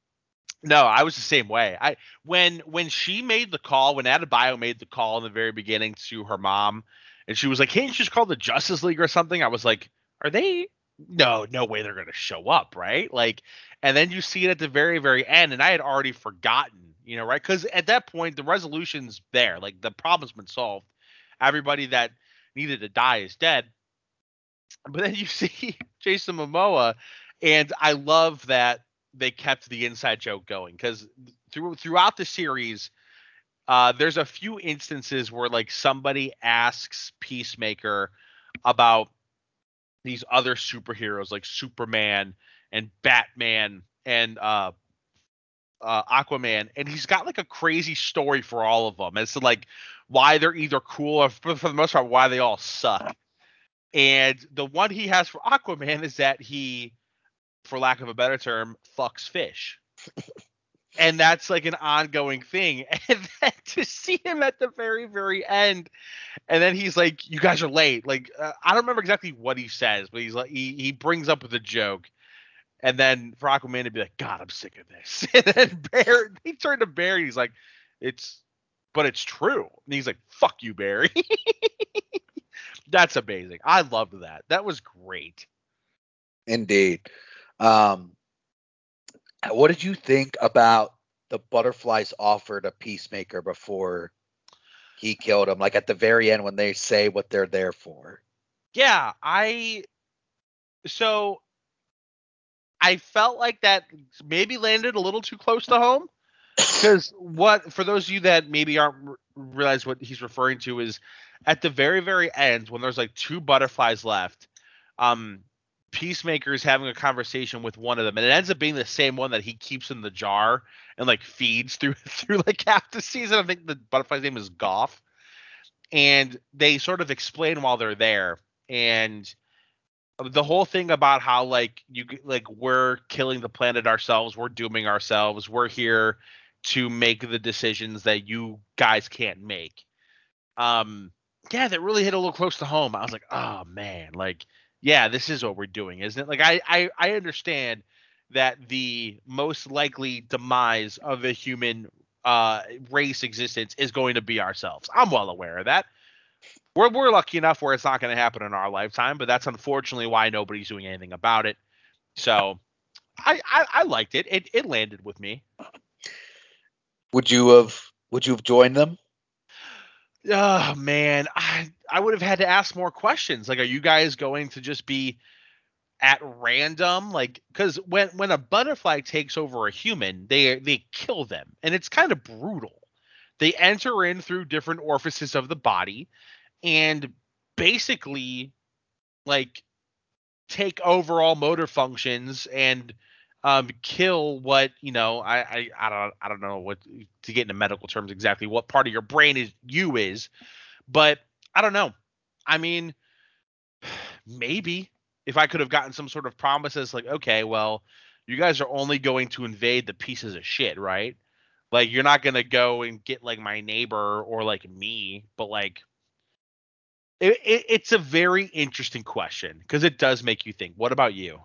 no i was the same way i when when she made the call when adebayo made the call in the very beginning to her mom and she was like can't you just call the justice league or something? I was like are they? No no way they're gonna show up right? Like and then you see it at the very very end and i had already forgotten you know right? Because at that point the resolution's there. Like the problem's been solved. Everybody that needed to die is dead. But then you see Jason Momoa, and I love that they kept the inside joke going because through throughout the series, uh, there's a few instances where like somebody asks Peacemaker about these other superheroes like Superman and Batman and uh, uh, Aquaman, and he's got like a crazy story for all of them as to like why they're either cool or for, for the most part why they all suck. And the one he has for Aquaman is that he, for lack of a better term, fucks fish. and that's like an ongoing thing. And then to see him at the very, very end, and then he's like, "You guys are late." Like uh, I don't remember exactly what he says, but he's like, he he brings up with a joke, and then for Aquaman to be like, "God, I'm sick of this." And then Barry, he turned to Barry, he's like, "It's, but it's true." And he's like, "Fuck you, Barry." That's amazing. I loved that. That was great. Indeed. Um, what did you think about the butterflies offer to Peacemaker before he killed him? Like at the very end when they say what they're there for. Yeah, I so I felt like that maybe landed a little too close to home because what for those of you that maybe aren't realize what he's referring to is at the very very end when there's like two butterflies left um peacemaker is having a conversation with one of them and it ends up being the same one that he keeps in the jar and like feeds through through like half the season. I think the butterfly's name is goff. And they sort of explain while they're there and the whole thing about how like you like we're killing the planet ourselves we're dooming ourselves we're here to make the decisions that you guys can't make. Um yeah that really hit a little close to home. I was like oh man. Like yeah this is what we're doing isn't it like i i, I understand that the most likely demise of a human uh, race existence is going to be ourselves. I'm well aware of that. We're we're lucky enough where it's not going to happen in our lifetime, but that's unfortunately why nobody's doing anything about it. So, I I, I liked it. It it landed with me. Would you have Would you have joined them? Oh man, I I would have had to ask more questions. Like, are you guys going to just be at random? Like, because when when a butterfly takes over a human, they they kill them, and it's kind of brutal. They enter in through different orifices of the body, and basically, like, take over all motor functions and um, kill what you know. I, I I don't I don't know what to get into medical terms exactly what part of your brain is you is, but I don't know. I mean, maybe if I could have gotten some sort of promises like, okay, well, you guys are only going to invade the pieces of shit, right? Like you're not gonna go and get like my neighbor or like me, but like it, it, it's a very interesting question because it does make you think. What about you?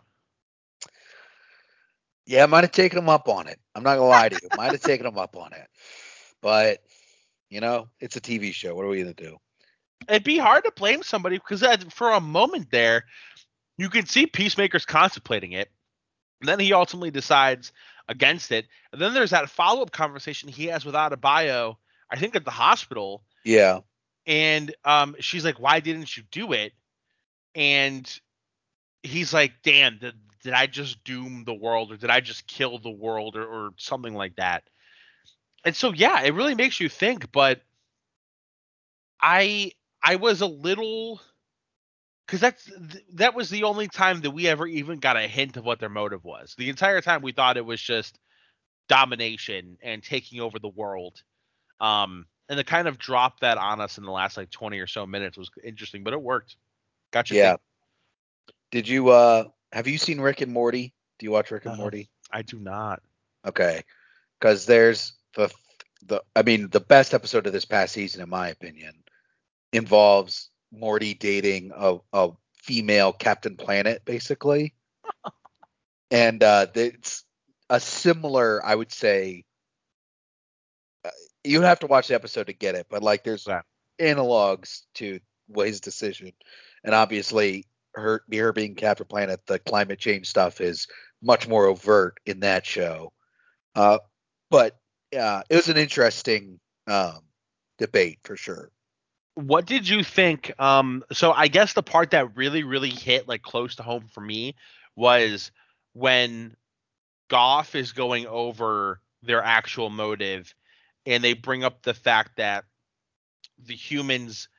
Yeah, I might have taken him up on it. I'm not gonna lie to you. Might have taken him up on it. But you know, it's a TV show. What are we gonna do? It'd be hard to blame somebody because for a moment there, you can see Peacemaker's contemplating it. And then he ultimately decides against it. And then there's that follow up conversation he has with Adebayo, I think at the hospital. Yeah. And um, she's like, Why didn't you do it? And he's like, Damn, did, did I just doom the world or did I just kill the world or, or something like that? And so, yeah, it really makes you think. But I I was a little because that's that was the only time that we ever even got a hint of what their motive was. The entire time we thought it was just domination and taking over the world. Um, and to kind of drop that on us in the last like 20 or so minutes was interesting, but it worked. Gotcha. Yeah. Did you uh have you seen Rick and Morty? Do you watch Rick and uh, Morty? I do not. Okay. Cuz there's the the I mean the best episode of this past season in my opinion involves Morty dating a, a female Captain Planet, basically. and uh, it's a similar, I would say. Uh, you have to watch the episode to get it, but like there's yeah. analogs to his decision, and obviously her her being Captain Planet, the climate change stuff is much more overt in that show. Uh, but uh, it was an interesting um, debate for sure what did you think um so i guess the part that really really hit like close to home for me was when goff is going over their actual motive and they bring up the fact that the humans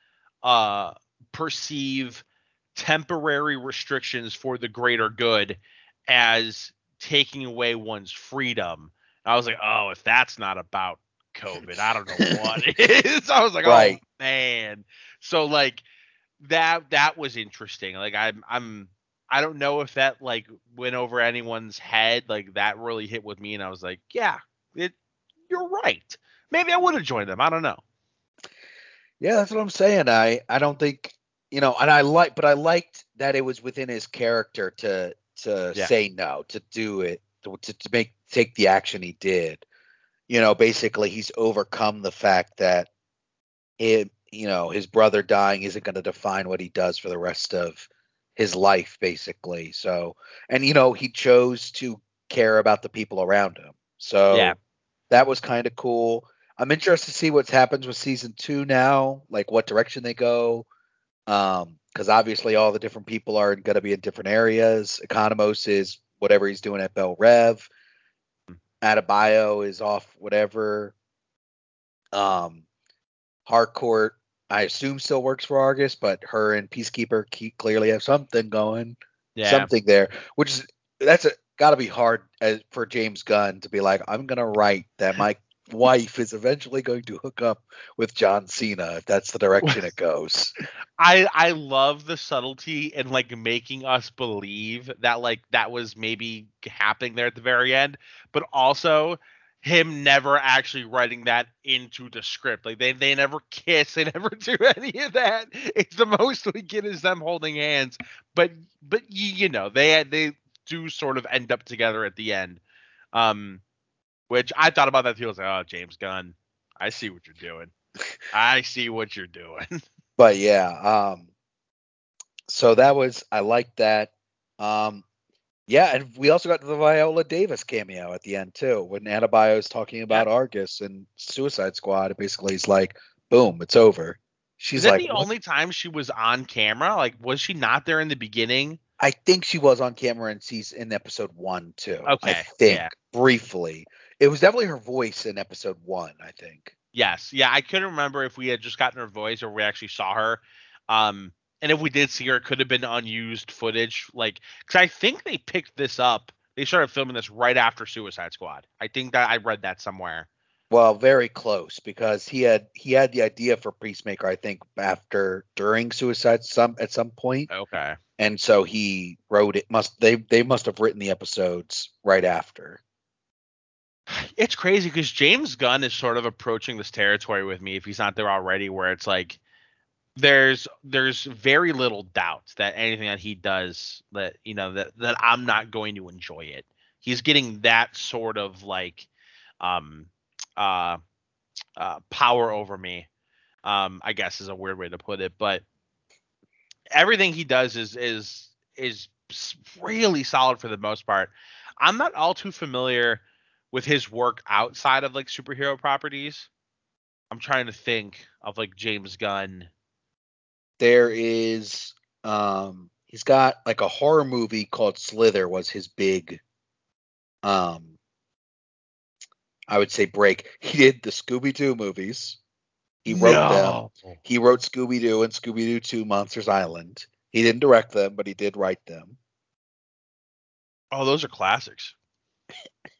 uh perceive temporary restrictions for the greater good as taking away one's freedom i was like oh if that's not about COVID. I don't know what it is. I was like, oh, right. oh man. So like that that was interesting. Like I'm I'm I don't know if that like went over anyone's head. Like that really hit with me, and I was like, yeah, it. You're right. Maybe I would have joined them. I don't know. Yeah, that's what I'm saying. I I don't think you know, and I like, but I liked that it was within his character to to yeah. say no, to do it, to, to make take the action he did you know, basically he's overcome the fact that it, you know, his brother dying isn't going to define what he does for the rest of his life, basically. So, and you know, he chose to care about the people around him. So, yeah, that was kind of cool. I'm interested to see what happens with season two now, like what direction they go. Um, because obviously all the different people are going to be in different areas. Economos is whatever he's doing at Belle Reve. Adebayo is off whatever. Um, Harcourt, I assume still works for Argus, but her and Peacekeeper keep, clearly have something going, yeah. something there, which is that's a got to be hard as, for James Gunn to be like, I'm gonna write that my wife is eventually going to hook up with John Cena if that's the direction it goes. I I love the subtlety and like making us believe that like that was maybe happening there at the very end, but also him never actually writing that into the script. Like they they never kiss, they never do any of that. It's the most we get is them holding hands. But but you, you know, they they do sort of end up together at the end. Um Which I thought about that too. I was like, oh, James Gunn, I see what you're doing. I see what you're doing. But yeah, um, so that was I liked that. Um, yeah, and we also got the Viola Davis cameo at the end too, when Adebayo's talking about Argus and Suicide Squad. It Basically, he's like, "Boom, it's over." She's Is that like, the "What?" only time she was on camera? Like, was she not there in the beginning? I think she was on camera and she's in episode one too. I Okay, think yeah. briefly. It was definitely her voice in episode one. I think. Yes. Yeah, I couldn't remember if we had just gotten her voice or we actually saw her. Um, and if we did see her, it could have been unused footage. Like, because I think they picked this up. They started filming this right after Suicide Squad. I think that I read that somewhere. Well, very close because he had he had the idea for Peacemaker. I think after during Suicide some at some point, Okay. and so he wrote it. Must they they must have written the episodes right after. It's crazy because James Gunn is sort of approaching this territory with me if he's not there already, where it's like there's there's very little doubt that anything that he does that you know that that I'm not going to enjoy it. He's getting that sort of like um uh uh power over me. Um I guess is a weird way to put it, but everything he does is is is really solid for the most part. I'm not all too familiar with his work outside of like superhero properties. I'm trying to think of like James Gunn. There is um he's got like a horror movie called Slither was his big um I would say break. He did the Scooby Doo movies. He wrote them. He wrote Scooby Doo and Scooby Doo 2 Monsters Island. He didn't direct them, but he did write them. Oh, those are classics.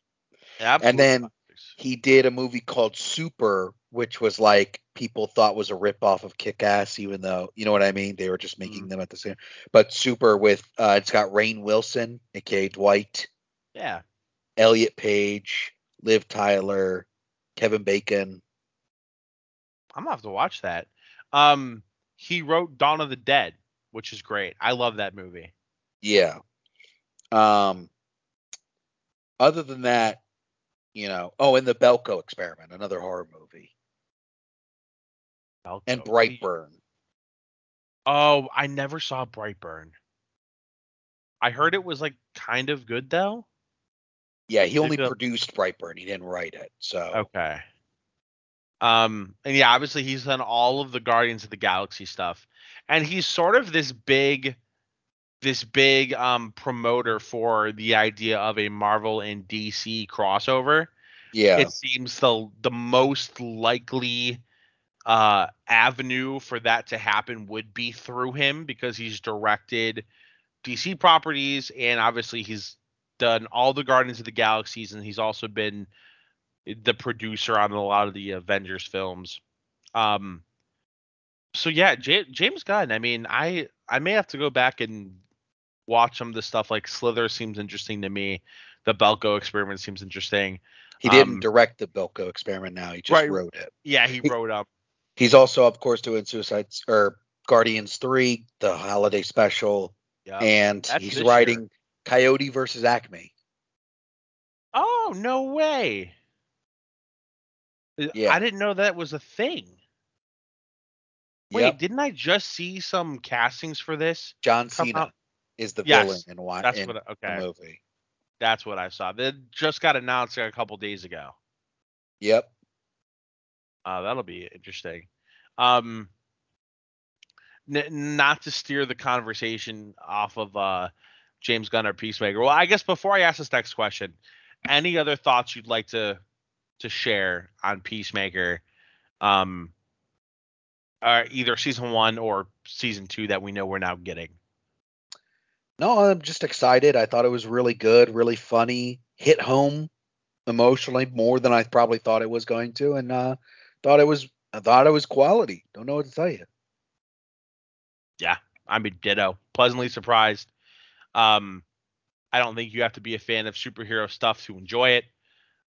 Absolute And then- He did a movie called Super, which was like people thought was a ripoff of Kick Ass, even though you know what I mean. They were just making them at the same. But Super with uh, it's got Rainn Wilson, aka Dwight, yeah, Elliot Page, Liv Tyler, Kevin Bacon. I'm gonna have to watch that. Um, he wrote Dawn of the Dead, which is great. I love that movie. Yeah. Um. Other than that, you know. Oh, and the Belko Experiment, another horror movie, and Falco. Brightburn. Oh, I never saw Brightburn. I heard it was like kind of good though. Yeah, he only produced Brightburn. He didn't write it. So Okay. Um, and yeah, obviously he's done all of the Guardians of the Galaxy stuff, and he's sort of this big, this big um promoter for the idea of a Marvel and DC crossover. yeah, It seems the the most likely uh avenue for that to happen would be through him because he's directed DC properties and obviously he's done all the Guardians of the Galaxies and he's also been the producer on a lot of the Avengers films. Um so yeah, J- James Gunn, I mean, I I may have to go back and watch some of the stuff like Slither seems interesting to me. The Belko experiment seems interesting. he didn't um, direct the Belko Experiment. Now he just Right. wrote it. Yeah, he wrote up He's also, of course, doing Suicide or Guardians Three, the holiday special, yeah. and That's he's writing Coyote versus Acme. Oh, no way. Uh, Yeah. I didn't know that was a thing. Wait, Yep. didn't I just see some castings for this? John Cena out- is the Yes, villain in, Wi- That's in what. I- the movie. that's what I saw. That just got announced a couple days ago. Yep. Uh, that'll be interesting. Um, n- not to steer the conversation off of uh, James Gunn or Peacemaker. Well, I guess before I ask this next question, any other thoughts you'd like to to share on Peacemaker, um, uh, either season one or season two that we know we're now getting? No, I'm just excited. I thought it was really good, really funny, hit home emotionally more than I probably thought it was going to, and uh, thought it was I thought it was quality. Don't know what to tell you. Yeah, I mean, ditto. Pleasantly surprised. Um, I don't think you have to be a fan of superhero stuff to enjoy it.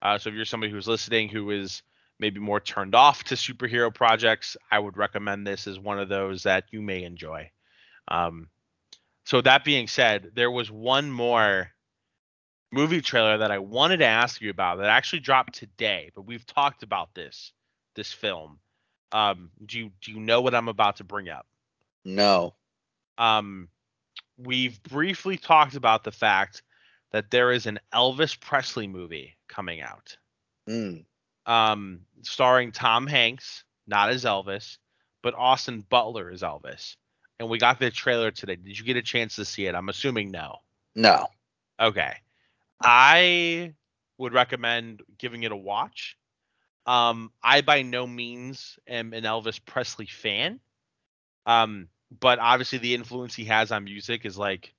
Uh, so if you're somebody who's listening who is maybe more turned off to superhero projects, I would recommend this as one of those that you may enjoy. Um, so that being said, there was one more movie trailer that I wanted to ask you about that actually dropped today, but we've talked about this this film. Um, do you do you know what I'm about to bring up? No. Um, we've briefly talked about the fact that there is an Elvis Presley movie coming out. Mm. Um, starring Tom Hanks, not as Elvis, but Austin Butler as Elvis. And we got the trailer today. Did you get a chance to see it? I'm assuming no. No. Okay. I would recommend giving it a watch. Um, I by no means am an Elvis Presley fan. Um, but obviously the influence he has on music is like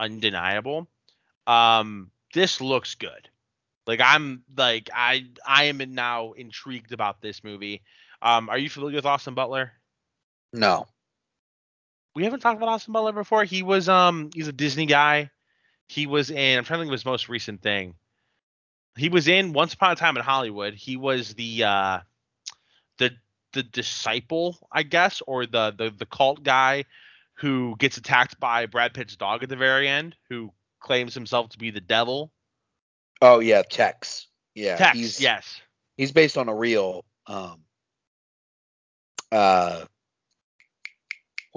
undeniable. Um, this looks good. Like I'm like I I am now intrigued about this movie. Um, are you familiar with Austin Butler? No. We haven't talked about Austin Butler before. He was um he's a Disney guy. He was in I'm trying to think of his most recent thing. He was in Once Upon a Time in Hollywood. He was the uh the the disciple, I guess, or the the the cult guy who gets attacked by Brad Pitt's dog at the very end, who claims himself to be the devil. Oh yeah, Tex. Yeah. Tex, he's yes. he's based on a real um uh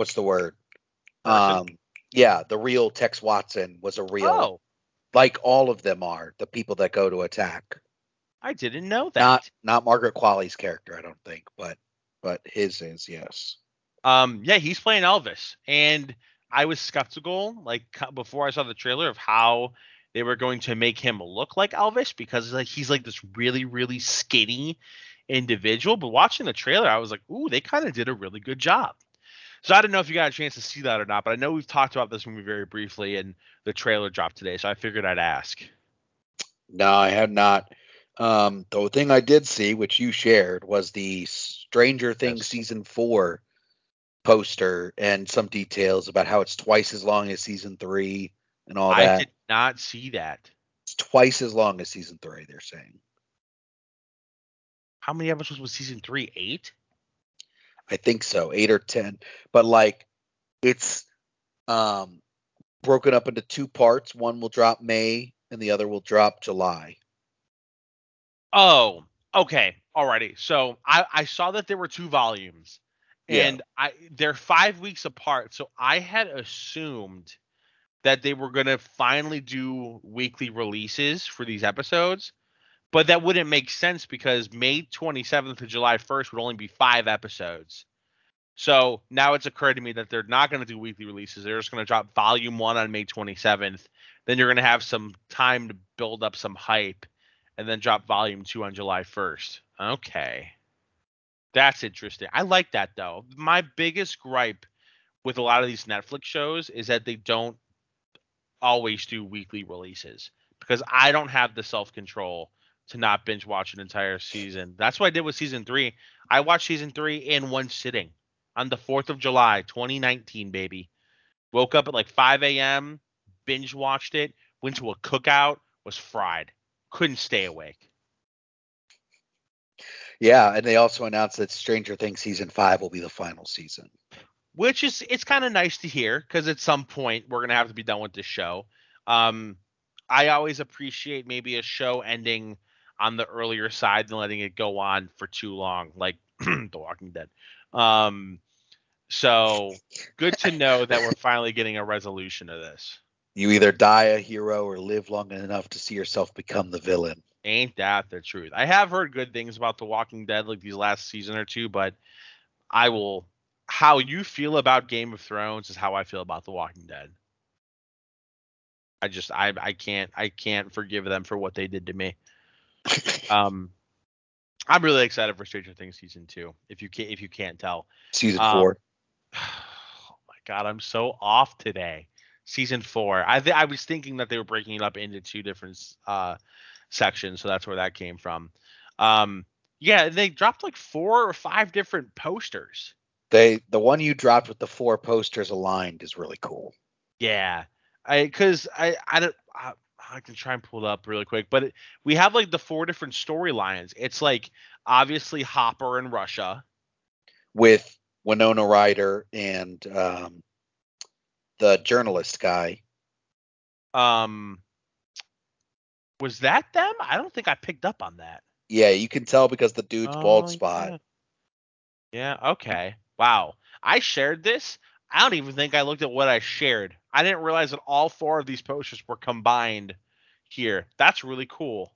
what's the word? Um yeah, the real Tex Watson was a real Oh, like all of them are, the people that go to attack. I didn't know that. Not not Margaret Qualley's character, I don't think, but but his is, yes. Um, yeah, he's playing Elvis, and I was skeptical, like before I saw the trailer, of how they were going to make him look like Elvis because like he's like this really really skinny individual. But watching the trailer, I was like, ooh, they kind of did a really good job. So I don't know if you got a chance to see that or not, but I know we've talked about this movie very briefly, and the trailer dropped today, so I figured I'd ask. No, I have not. Um, the thing I did see, which you shared, was the Stranger Things Yes. season four poster and some details about how it's twice as long as season three and all that. I did not see that. It's twice as long as season three, they're saying. How many episodes was season three? Eight. I think so, eight or ten. But like it's um broken up into two parts. One will drop May and the other will drop July. Oh, okay. Alrighty. So I, I saw that there were two volumes Yeah. and I they're five weeks apart. So I had assumed that they were gonna finally do weekly releases for these episodes. But that wouldn't make sense because May 27th to July 1st would only be five episodes. So now it's occurred to me that they're not going to do weekly releases. They're just going to drop volume one on May 27th. Then you're going to have some time to build up some hype and then drop volume two on July 1st. Okay. That's interesting. I like that though. My biggest gripe with a lot of these Netflix shows is that they don't always do weekly releases because I don't have the self control to not binge watch an entire season. That's what I did with season three. I watched season three in one sitting on the 4th of July, 2019, baby. Woke up at like 5 a.m., binge watched it, went to a cookout, was fried. Couldn't stay awake. Yeah, and they also announced that Stranger Things season five will be the final season. which is it's kind of nice to hear because at some point we're gonna have to be done with this show. Um, I always appreciate maybe a show ending on the earlier side than letting it go on for too long, like The Walking Dead. Um, so good to know that we're finally getting a resolution of this. You either die a hero or live long enough to see yourself become the villain. Ain't that the truth? I have heard good things about The Walking Dead like these last season or two, but I will. How you feel about Game of Thrones is how I feel about The Walking Dead. I just I I can't I can't forgive them for what they did to me. Um, I'm really excited for Stranger Things season two. If you can't, if you can't tell. season Um, four. Oh my god, I'm so off today. Season four. I th- I was thinking that they were breaking it up into two different uh sections, so that's where that came from. Um, yeah, they dropped like four or five different posters. They the one you dropped with the four posters aligned is really cool. Yeah, I because I I don't I, I can try and pull it up really quick, but it, we have like the four different storylines. It's like obviously Hopper in Russia. With Winona Ryder and um, the journalist guy. Um, Was that them? I don't think I picked up on that. Yeah, you can tell because the dude's Oh, bald spot. Yeah. yeah. Okay. Wow. I shared this. I don't even think I looked at what I shared. I didn't realize that all four of these posters were combined here. That's really cool.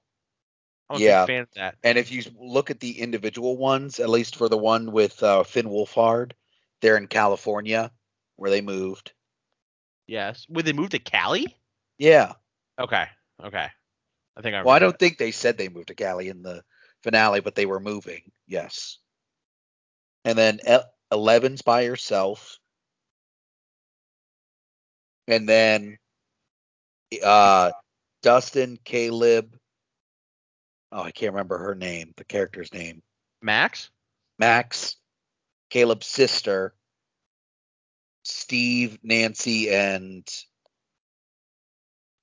I'm a Yeah. big fan of that. And if you look at the individual ones, at least for the one with uh, Finn Wolfhard, they're in California where they moved. Yes. Would they move to Cali? Yeah. Okay. Okay. I think I. Well, I don't that. think they said they moved to Cali in the finale, but they were moving. Yes. And then Eleven's by herself. And then uh Dustin, Caleb. Oh, I can't remember her name, the character's name. Max. Max, Caleb's sister, Steve, Nancy, and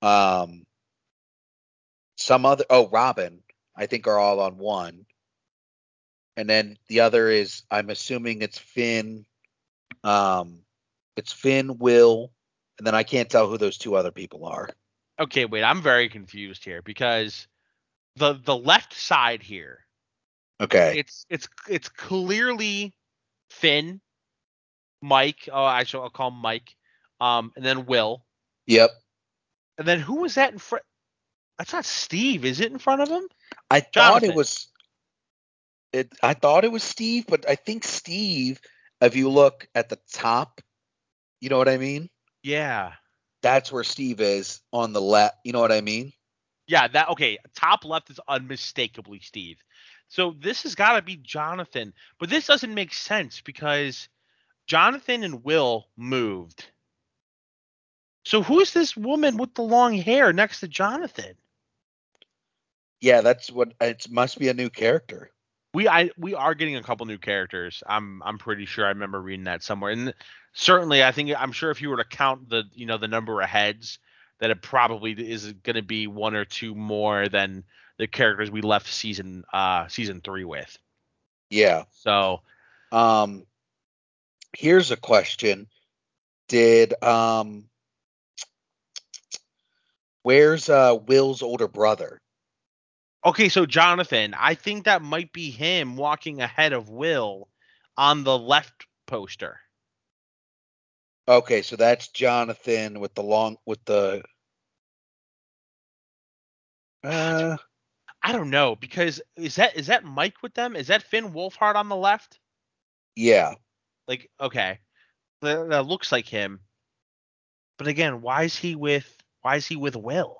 um some other oh Robin, I think are all on one. And then the other is I'm assuming it's Finn, um it's Finn, Will, and then I can't tell who those two other people are. Okay, wait. I'm very confused here because the the left side here Okay. it's it's it's clearly Finn, Mike. Oh, actually, I'll call him Mike. Um, and then Will, Yep. and then who was that in front? That's not Steve, is it in front of him? I thought it was it I thought it was Steve, but I think Steve, if you look at the top, you know what I mean? Yeah, That's where Steve is on the left. You know what I mean? yeah. That okay. Top left is unmistakably Steve. So this has got to be Jonathan, but this doesn't make sense because Jonathan and Will moved. So who's this woman with the long hair next to Jonathan? Yeah, that's what it must be a new character. We I we are getting a couple new characters. I'm I'm pretty sure I remember reading that somewhere. And certainly I think I'm sure if you were to count the you know the number of heads that it probably is going to be one or two more than the characters we left season uh season 3 with. Yeah. So, Um here's a question. Did um where's uh Will's older brother? Okay, so Jonathan, I think that might be him walking ahead of Will on the left poster. Okay, so that's Jonathan with the long with the uh I don't know because is that is that Mike with them? Is that Finn Wolfhard on the left? yeah. Like, okay, that, that looks like him. But again, why is he with why is he with Will?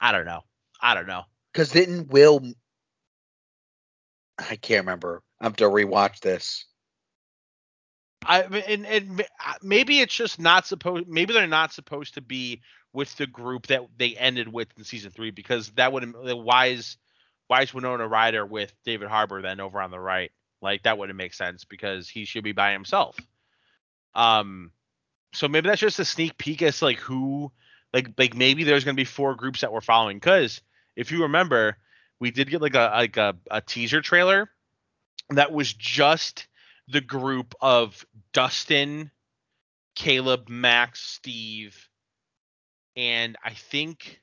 I don't know. I don't know. Because didn't Will? I can't remember. I have to rewatch this. I and, and maybe it's just not supposed. Maybe they're not supposed to be with the group that they ended with in season three because that would why is why is Winona Ryder with David Harbour then over on the right? Like that wouldn't make sense because he should be by himself. Um, so maybe that's just a sneak peek as to like who, like like maybe there's gonna be four groups that we're following. Because if you remember, we did get like a like a, a teaser trailer that was just the group of Dustin, Caleb, Max, Steve, and I think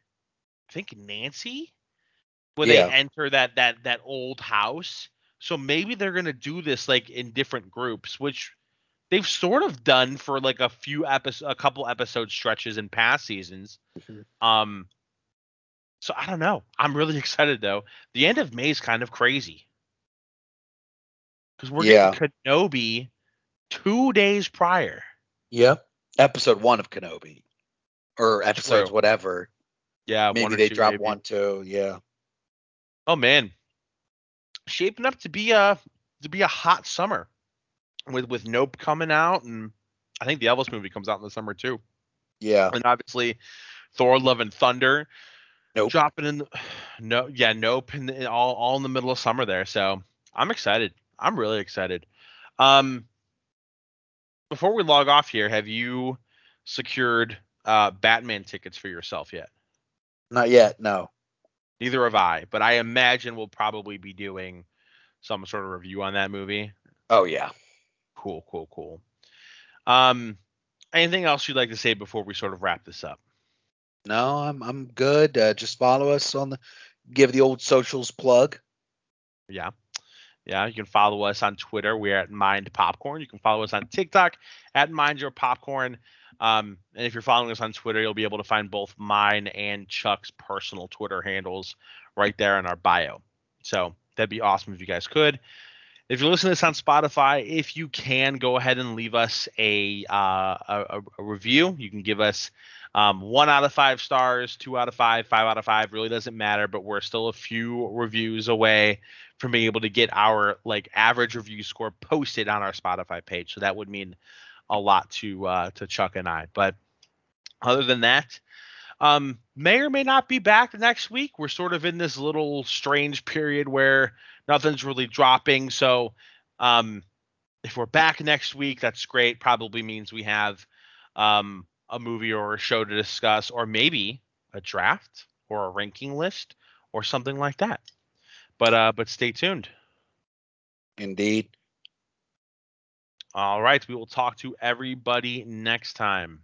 I think Nancy, when Yeah. they enter that that that old house. So maybe they're gonna do this like in different groups, which they've sort of done for like a few episodes, a couple episode stretches in past seasons. Mhm. Um, so I don't know. I'm really excited though. The end of May is kind of crazy because we're Yeah. getting Kenobi two days prior. Yep. Episode one of Kenobi, or episodes True. whatever. Yeah, maybe they two, drop maybe. one, two. Yeah. Oh man, shaping up to be a to be a hot summer with with Nope coming out, and I think the Elvis movie comes out in the summer too, Yeah. and obviously Thor: Love and Thunder Nope. dropping in. The, no, yeah, Nope, and and all all in the middle of summer there. So I'm excited. I'm really excited. Um, before we log off here, have you secured uh Batman tickets for yourself yet? Not yet. No. Neither have I, but I imagine we'll probably be doing some sort of review on that movie. Oh yeah. Cool, cool, cool. Um, anything else you'd like to say before we sort of wrap this up? No, I'm I'm good. Uh, just follow us on the give the old socials plug. Yeah. Yeah, you can follow us on Twitter. We're at Mind Popcorn. You can follow us on TikTok at Mind Your Popcorn. Um, and if you're following us on Twitter, you'll be able to find both mine and Chuck's personal Twitter handles right there in our bio. So that'd be awesome if you guys could. If you're listening to this on Spotify, if you can, go ahead and leave us a uh, a, a, review. You can give us um, one out of five stars, two out of five, five out of five. Really doesn't matter, but we're still a few reviews away from being able to get our like average review score posted on our Spotify page. So that would mean a lot to uh, to Chuck and I. But other than that, um, may or may not be back next week. We're sort of in this little strange period where nothing's really dropping. So um, if we're back next week, that's great. Probably means we have um, a movie or a show to discuss, or maybe a draft or a ranking list or something like that. But uh, but stay tuned. Indeed. All right, we will talk to everybody next time.